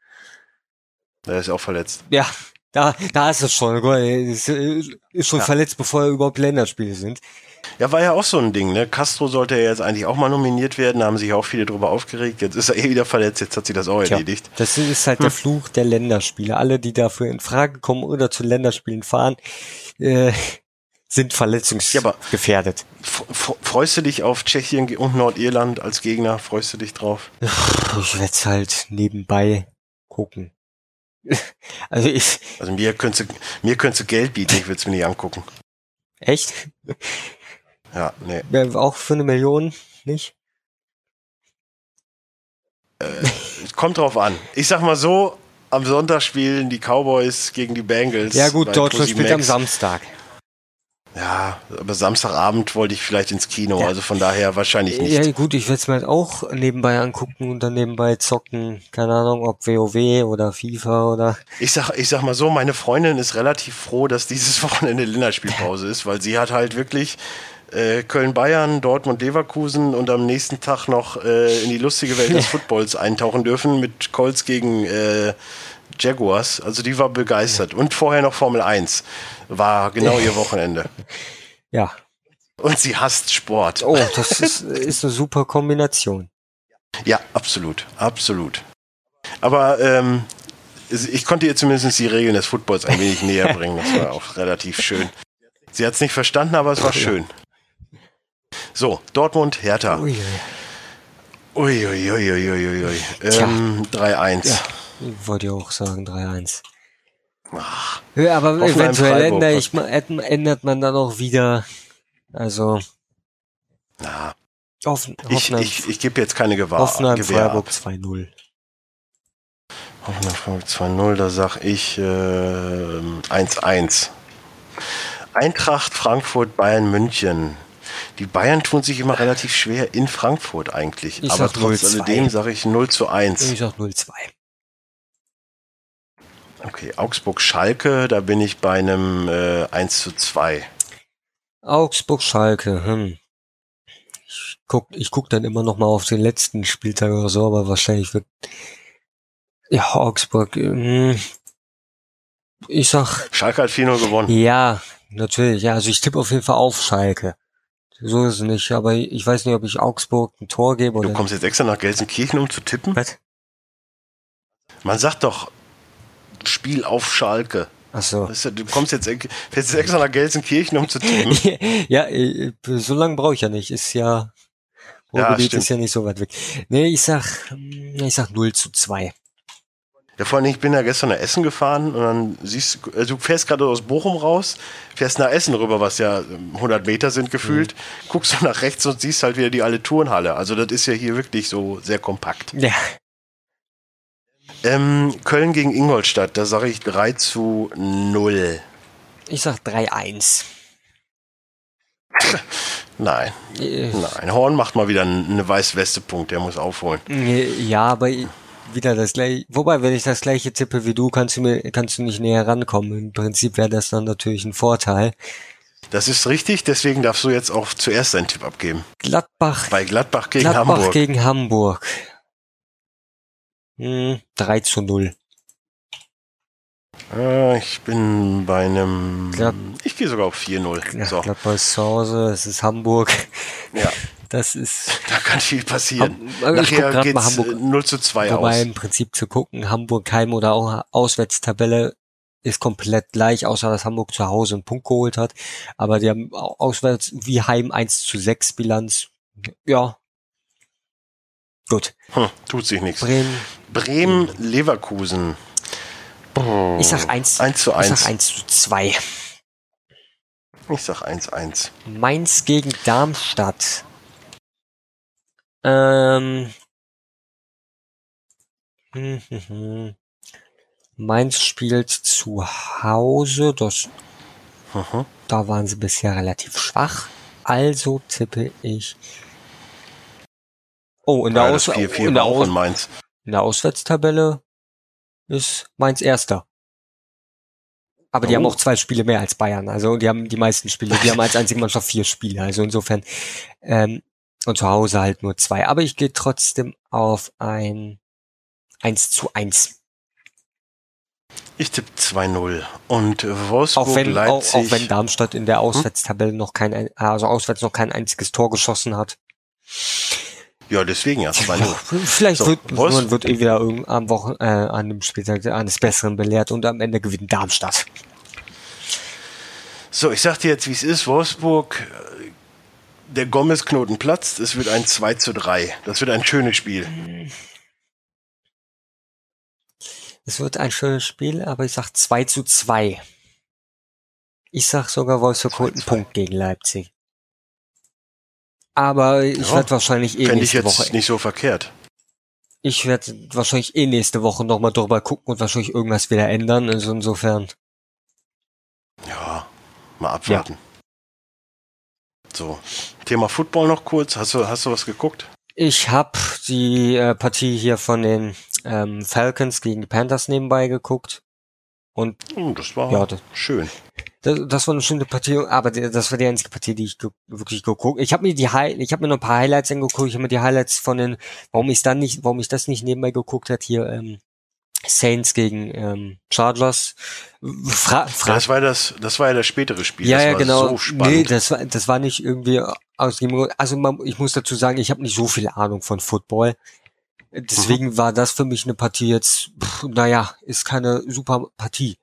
Der ist auch verletzt. Ja, da, da ist es schon. Ist, ist schon Ja. verletzt, bevor überhaupt Länderspiele sind. Ja, war ja auch so ein Ding, ne? Castro sollte ja jetzt eigentlich auch mal nominiert werden, da haben sich auch viele drüber aufgeregt. Jetzt ist er eh wieder verletzt, jetzt hat sie das auch Tja, erledigt. Das ist halt der Fluch der Länderspiele. Alle, die dafür in Frage kommen oder zu Länderspielen fahren, äh, sind Ja, verletzungsgefährdet. F- Freust du dich auf Tschechien und Nordirland als Gegner? Freust du dich drauf? Ich werde es halt nebenbei gucken. Also ich, Also mir könntest du, mir könntest du Geld bieten, ich würde es mir nicht angucken. echt? Ja, nee. Wär Auch für eine Million nicht? Kommt drauf an. Ich sag mal so, am Sonntag spielen die Cowboys gegen die Bengals. Ja gut, Deutschland spielt am. Samstag. Ja, aber Samstagabend wollte ich vielleicht ins Kino, Ja. also von daher wahrscheinlich nicht. Ja gut, ich werde es mir halt auch nebenbei angucken und dann nebenbei zocken. Keine Ahnung, ob WoW oder FIFA oder... Ich sag, ich sag mal so, meine Freundin ist relativ froh, dass dieses Wochenende Länderspielpause ist, weil sie hat halt wirklich äh, Köln-Bayern, Dortmund-Leverkusen und am nächsten Tag noch äh, in die lustige Welt des Footballs eintauchen dürfen mit Colts gegen äh, Jaguars. Also die war begeistert. Und vorher noch Formel 1. War genau ihr Wochenende. Ja. Und sie hasst Sport. Oh, das ist, ist eine super Kombination. Ja, absolut, absolut. Aber ähm, ich konnte ihr zumindest die Regeln des Footballs ein wenig näher bringen. Das war auch relativ schön. Sie hat es nicht verstanden, aber es war schön. So, Dortmund, Hertha. Ui, Uiuiuiuiui. Ähm, 3-1. Ja. ich wollte ja auch sagen 3-1. Ach, Ja, aber eventuell was- ich, ändert man dann auch wieder. Also na, Hoffen, ich, ich, ich gebe jetzt keine Gewahr. Hoffenheim Gewehr Freiburg ab. 2-0. Hoffenheim Freiburg 2-0, da sag ich ähm, 1-1. Eintracht Frankfurt, Bayern München. Die Bayern tun sich immer relativ schwer in Frankfurt eigentlich. Ich aber trotz 0-2. alledem sage ich 0 zu 1. Ich sag 0-2. Okay, Augsburg-Schalke, da bin ich bei einem äh, 1 zu 2. Augsburg-Schalke, hm. Ich guck, ich guck dann immer noch mal auf den letzten Spieltag oder so, aber wahrscheinlich wird ja Augsburg. Hm, ich sag Schalke hat 4-0 gewonnen. ja, natürlich. Ja, also ich tippe auf jeden Fall auf Schalke. So ist es nicht, aber ich weiß nicht, ob ich Augsburg ein Tor gebe oder. Du kommst jetzt extra nach Gelsenkirchen, um zu tippen? Was? Man sagt doch Spiel auf Schalke. Ach so. Du, kommst jetzt, jetzt extra nach Gelsenkirchen, um zu tippen. ja, äh, so lange brauche ich ja nicht. Ist ja, Ja, Ruhrgebiet stimmt. ist ja nicht so weit weg. Nee, ich sag, ich sag 0 zu 2. Ja, vor allem, ich bin ja gestern nach Essen gefahren und dann siehst du, also du fährst gerade aus Bochum raus, fährst nach Essen rüber, was ja ähm, 100 Meter sind gefühlt, Mhm. guckst du nach rechts und siehst halt wieder die alte Turnhalle. Also das ist ja hier wirklich so sehr kompakt. Ja, Ähm, Köln gegen Ingolstadt, da sage ich 3 zu 0. ich sag 3-1. Nein, Äh, nein. Horn macht mal wieder eine Weißweste-Punkt, der muss aufholen. äh, Ja, aber wieder das gleiche. Wobei, wenn ich das gleiche tippe wie du, kannst du mir, kannst du nicht näher rankommen. Im Prinzip wäre das dann natürlich ein Vorteil. Das ist richtig, deswegen darfst du jetzt auch zuerst deinen Tipp abgeben. Gladbach, Bei Gladbach gegen Gladbach Hamburg. gegen Hamburg. Hm, 3 zu 0. Äh, ich bin bei einem. Glad- ich gehe sogar auf 4-0. Ja, So, Gladbach ist zu Hause, es ist Hamburg. ja, Das ist, da kann viel passieren. Ham- ich Nachher geht's Hamburg. äh, 0 zu 2 wobei aus. im Prinzip zu gucken, Hamburg Heim oder auch Auswärtstabelle ist komplett gleich, außer dass Hamburg zu Hause einen Punkt geholt hat. Aber die haben au- auswärts wie Heim 1 zu 6 Bilanz. Ja. Gut. Hm, tut sich nichts. Bremen. Bremen, Leverkusen. Oh, Ich sag 1, 1 zu ich 1. sag 1 zu 2. Ich sag 1-1. Mainz gegen Darmstadt. Ähm. hm, hm, hm. Mainz spielt zu Hause. Das, Mhm. da waren sie bisher relativ schwach. Also tippe ich. Oh, in der, Ja, Aus das 4-4 in der, Aus in Mainz. in der Auswärtstabelle ist Mainz Erster. Aber die Oh. haben auch zwei Spiele mehr als Bayern. Also die haben die meisten Spiele. Die haben als einzige Mannschaft vier Spiele. Also insofern ähm, und zu Hause halt nur zwei. Aber ich gehe trotzdem auf ein 1 zu 1. Ich tippe 2-0. Und Wolfsburg, Auch wenn, auch, Leipzig. auch wenn Darmstadt in der Auswärtstabelle noch kein, ein- also auswärts noch kein einziges Tor geschossen hat. ja, deswegen ja, 2-0. Vielleicht So, wird, Wolfs- man wird eh wieder am Wochen, äh, an dem Spieltag eines Besseren belehrt und am Ende gewinnt Darmstadt. So, ich sag dir jetzt, wie es ist. Wolfsburg, äh, der Gomez-Knoten platzt. Es wird ein 2 zu 3. Das wird ein schönes Spiel. Es wird ein schönes Spiel, aber ich sag 2 zu 2. Ich sag sogar Wolfsburg holt einen 2-2. Punkt gegen Leipzig. Aber ich Ja, werde wahrscheinlich eh Fände ich nächste jetzt Woche. nicht so verkehrt. Ich werde wahrscheinlich eh nächste Woche nochmal drüber gucken und wahrscheinlich irgendwas wieder ändern. Also insofern. Ja, mal abwarten. So, Thema Football noch kurz. Hast du, hast du was geguckt? Ich habe die äh, Partie hier von den ähm, Falcons gegen die Panthers nebenbei geguckt. Und Hm, das war Ja, das- schön. das, das war eine schöne Partie, aber das war die einzige Partie, die ich ge wirklich geguckt. Ich habe mir die Hi ich habe mir noch ein paar Highlights angeguckt. Ich habe mir die Highlights von den, warum ich dann nicht, warum ich das nicht nebenbei geguckt hat hier ähm, Saints gegen ähm, Chargers. Fra fra das war das, das war ja das spätere Spiel. ja, ja, genau. so nee, das war, das war nicht irgendwie aus dem Also man, ich muss dazu sagen, ich habe nicht so viel Ahnung von Football. Deswegen Mhm. war das für mich eine Partie jetzt, pff, naja, ist keine super Partie.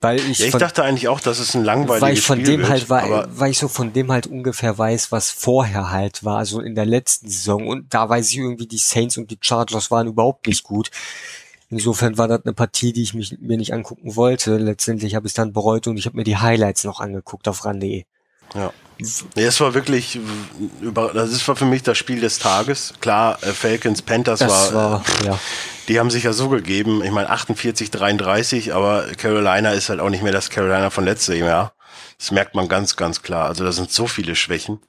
Weil ich, ja, ich von, dachte eigentlich auch, dass es ein langweiliges weil ich von Spiel dem wird, halt, war, weil ich so von dem halt ungefähr weiß, was vorher halt war, also in der letzten Saison. Und da weiß ich irgendwie, die Saints und die Chargers waren überhaupt nicht gut. Insofern war das eine Partie, die ich mich, mir nicht angucken wollte. Letztendlich habe ich es dann bereut und ich habe mir die Highlights noch angeguckt auf ran.de. ja. Nee, es war wirklich über, das ist war für mich das Spiel des Tages. Klar, äh, Falcons, Panthers Das war, war, ja. die haben sich ja so gegeben. Ich meine 48, 33, aber Carolina ist halt auch nicht mehr das Carolina von letztem Jahr. Das merkt man ganz, ganz klar. Also da sind so viele Schwächen.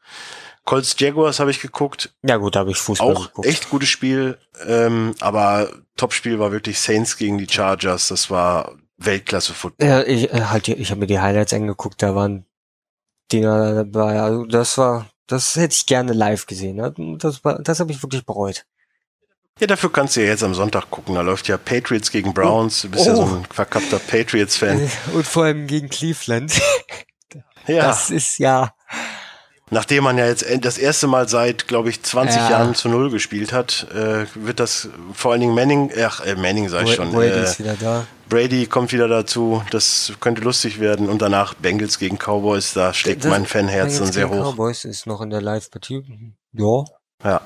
Colts Jaguars habe ich geguckt. Ja gut, da habe ich Fußball Auch geguckt. echt gutes Spiel. Ähm, aber Topspiel war wirklich Saints gegen die Chargers. Das war Weltklasse-Football. Ja, ich, äh, halt, ich habe mir die Highlights angeguckt, da waren Dinger dabei. Also das war, das hätte ich gerne live gesehen. ne? Das, war, das habe ich wirklich bereut. Ja, dafür kannst du ja jetzt am Sonntag gucken. Da läuft ja Patriots gegen Browns. Du bist ja so Oh. ein verkappter Patriots-Fan. Und vor allem gegen Cleveland. Ja, Das ist ja. Nachdem man ja jetzt das erste Mal seit, glaube ich, 20 Ja. Jahren zu Null gespielt hat, äh, wird das vor allen Dingen Manning, ach, äh, Manning sag ich schon, Brady äh, ist wieder da. Brady kommt wieder dazu. Das könnte lustig werden. Und danach Bengals gegen Cowboys. Da schlägt Das- mein Fanherz dann sehr hoch. Cowboys ist noch in der Live-Partie. Ja, Ja.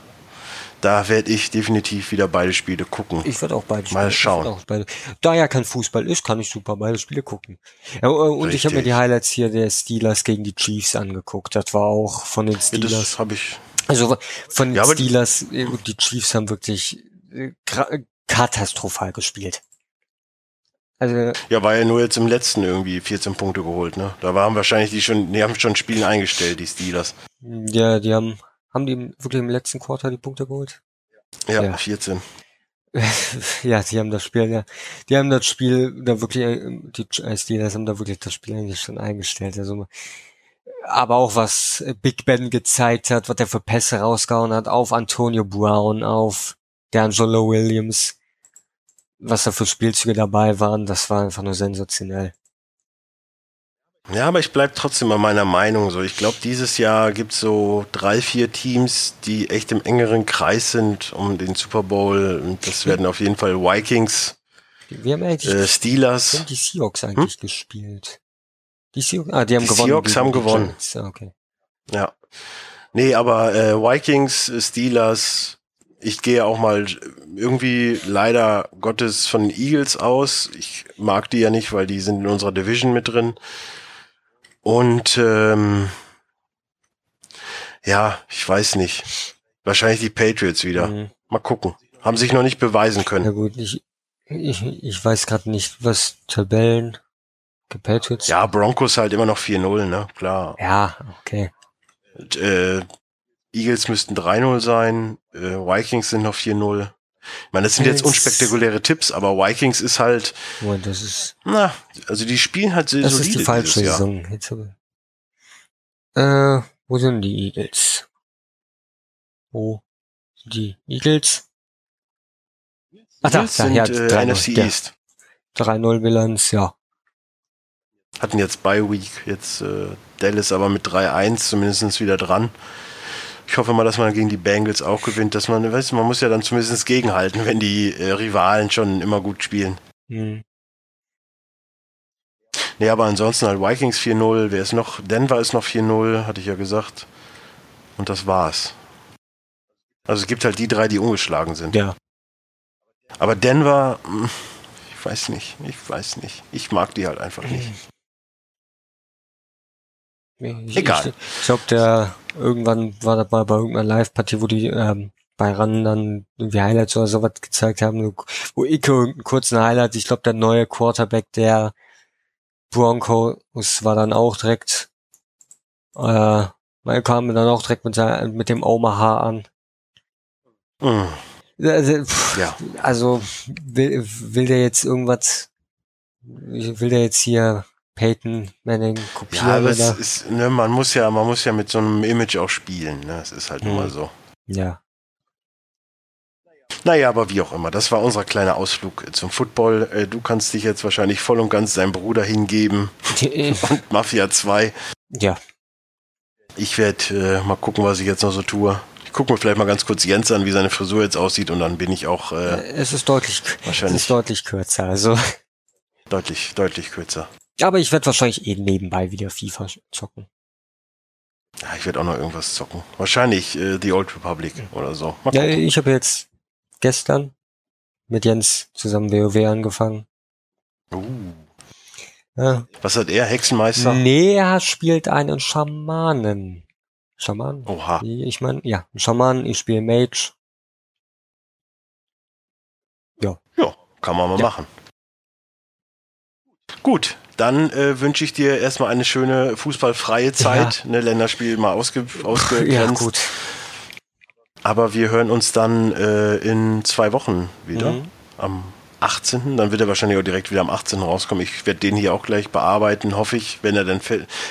Da werde ich definitiv wieder beide Spiele gucken. ich werde auch beide Mal ich schauen. beide. Da ja kein Fußball ist, kann ich super beide Spiele gucken. Ja, und ich habe mir Richtig. die Highlights hier der Steelers gegen die Chiefs angeguckt. Das war auch von den Ja, Steelers. das habe ich. Also von den Ja, Steelers, äh, die Chiefs haben wirklich äh, katastrophal gespielt. Also Ja, war ja nur jetzt im letzten irgendwie 14 Punkte geholt, ne? Da waren wahrscheinlich die schon, die haben schon Spielen eingestellt, die Steelers. ja, die haben haben die wirklich im letzten Quarter die Punkte geholt? Ja, Ja. 14. ja, die haben das Spiel, ja, die haben das Spiel da wirklich, äh, die äh, Steelers haben da wirklich das Spiel eigentlich schon eingestellt. Also, aber auch was Big Ben gezeigt hat, was er für Pässe rausgehauen hat auf Antonio Brown, auf D'Angelo Williams, was da für Spielzüge dabei waren, das war einfach nur sensationell. Ja, aber ich bleib trotzdem bei meiner Meinung so. Ich glaube, dieses Jahr gibt's so drei, vier Teams, die echt im engeren Kreis sind um den Super Bowl. Und das werden auf jeden Fall Vikings, Wir haben eigentlich äh, Steelers. haben die Seahawks eigentlich gespielt. Die Seahawks, ah, die haben Die gewonnen. Seahawks haben gewonnen. Ah, okay. Ja. Nee, aber äh, Vikings, äh, Steelers, ich gehe auch mal irgendwie leider Gottes von den Eagles aus. Ich mag die ja nicht, weil die sind in unserer Division mit drin. Und ähm, ja, ich weiß nicht. Wahrscheinlich die Patriots wieder. Mhm. Mal gucken. Haben sich noch nicht beweisen Na können. gut, ich, ich, ich weiß gerade nicht, was Tabellen die Patriots. Ja, Broncos halt immer noch 4-0, ne? Klar. Ja, okay. Und, äh, Eagles müssten 3-0 sein, äh, Vikings sind noch 4-0. Ich meine, das sind jetzt unspektakuläre Tipps, aber Vikings ist halt, Moment, das ist, na, also die spielen halt sehr das solide ist die falsche. Saison. Jetzt äh, wo sind die Eagles? Wo sind die Eagles? Ach, da, Eagles da, sind ja, äh, 3-0, NFC ja. East. 3-0 Bilanz, ja. Hatten jetzt Bye Week, jetzt äh, Dallas aber mit 3-1 zumindest wieder dran. Ich hoffe mal, dass man gegen die Bengals auch gewinnt, dass man, weißt du, man muss ja dann zumindest gegenhalten, wenn die äh, Rivalen schon immer gut spielen. Hm. Nee, aber ansonsten halt Vikings 4-0, wer ist noch? Denver ist noch 4-0, hatte ich ja gesagt. Und das war's. Also es gibt halt die drei, die ungeschlagen sind. Ja. Aber Denver, hm, ich weiß nicht, ich weiß nicht. Ich mag die halt einfach nicht. Ich, Egal. Ich, ich glaube, der irgendwann war das mal bei irgendeiner Live-Partie, wo die ähm, bei RAN dann irgendwie Highlights oder sowas gezeigt haben, wo Ike irgendeinen kurzen Highlight, ich glaube, der neue Quarterback der Broncos war dann auch direkt, äh, man kam dann auch direkt mit, seinem, mit dem Omaha an. Hm, Also, pff, ja. also will, will der jetzt irgendwas, will der jetzt hier Peyton Manning kopieren Ja, aber es oder? ist, ne, man muss ja, man muss ja mit so einem Image auch spielen. Ne? Es ist halt Hm. mal so. Ja. Naja, aber wie auch immer. Das war unser kleiner Ausflug zum Football. Äh, Du kannst dich jetzt wahrscheinlich voll und ganz deinem Bruder hingeben und Mafia 2. ja. Ich werde äh, mal gucken, was ich jetzt noch so tue. Ich gucke mir vielleicht mal ganz kurz Jens an, wie seine Frisur jetzt aussieht und dann bin ich auch äh, Es ist deutlich, es wahrscheinlich ist deutlich kürzer, also. deutlich, deutlich kürzer. Aber ich werde wahrscheinlich eh nebenbei wieder FIFA zocken. Ja, ich werde auch noch irgendwas zocken. Wahrscheinlich äh, The Old Republic oder so. Ja, ich habe jetzt gestern mit Jens zusammen WoW angefangen. Uh, Ja. was hat er? Hexenmeister? Nee, er spielt einen Schamanen. Schaman? Oha. Ich meine, ja, einen Schamanen, ich spiele Mage. Ja, kann man mal Ja. machen. Gut, Dann äh, wünsche ich dir erstmal eine schöne fußballfreie Zeit. Ja. Ne, Länderspiel mal ausge, ausgegrenzt. Ja, gut. Aber wir hören uns dann äh, in zwei Wochen wieder. Mhm. Am 18. Dann wird er wahrscheinlich auch direkt wieder am 18. rauskommen. Ich werde den hier auch gleich bearbeiten, hoffe ich, wenn er denn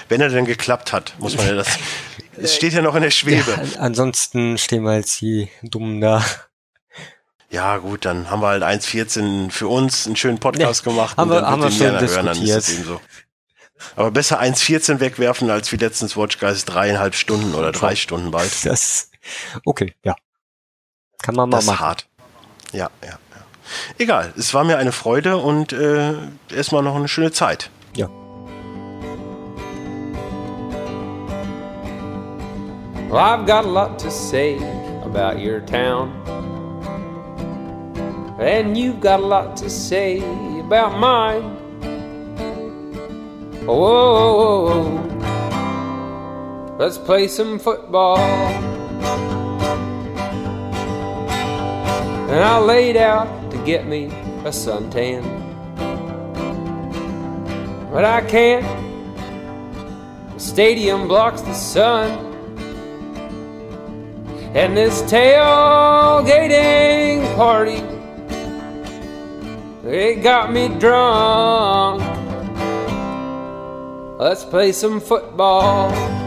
wenn er denn geklappt hat, muss man ja das. es steht ja noch in der Schwebe. Ja, ansonsten stehen wir als die Dummen da. Ja, gut, dann haben wir halt 1.14 für uns einen schönen Podcast ja, gemacht haben und dann wir, haben wir hören, dann ist es eben so. Aber besser 1.14 wegwerfen, als wie letztens Watch Guys dreieinhalb Stunden oder drei Stunden bald. Das, okay, ja. Kann man mal das machen. Ist hart. Ja, ja. Egal, es war mir eine Freude und äh, erstmal noch eine schöne Zeit. Ja. Well, I've got a lot to say about your town. And you've got a lot to say about mine. Whoa, whoa, whoa. let's play some football. And I laid out to get me a suntan. But I can't. The stadium blocks the sun. And this tailgating party, it got me drunk. Let's play some football.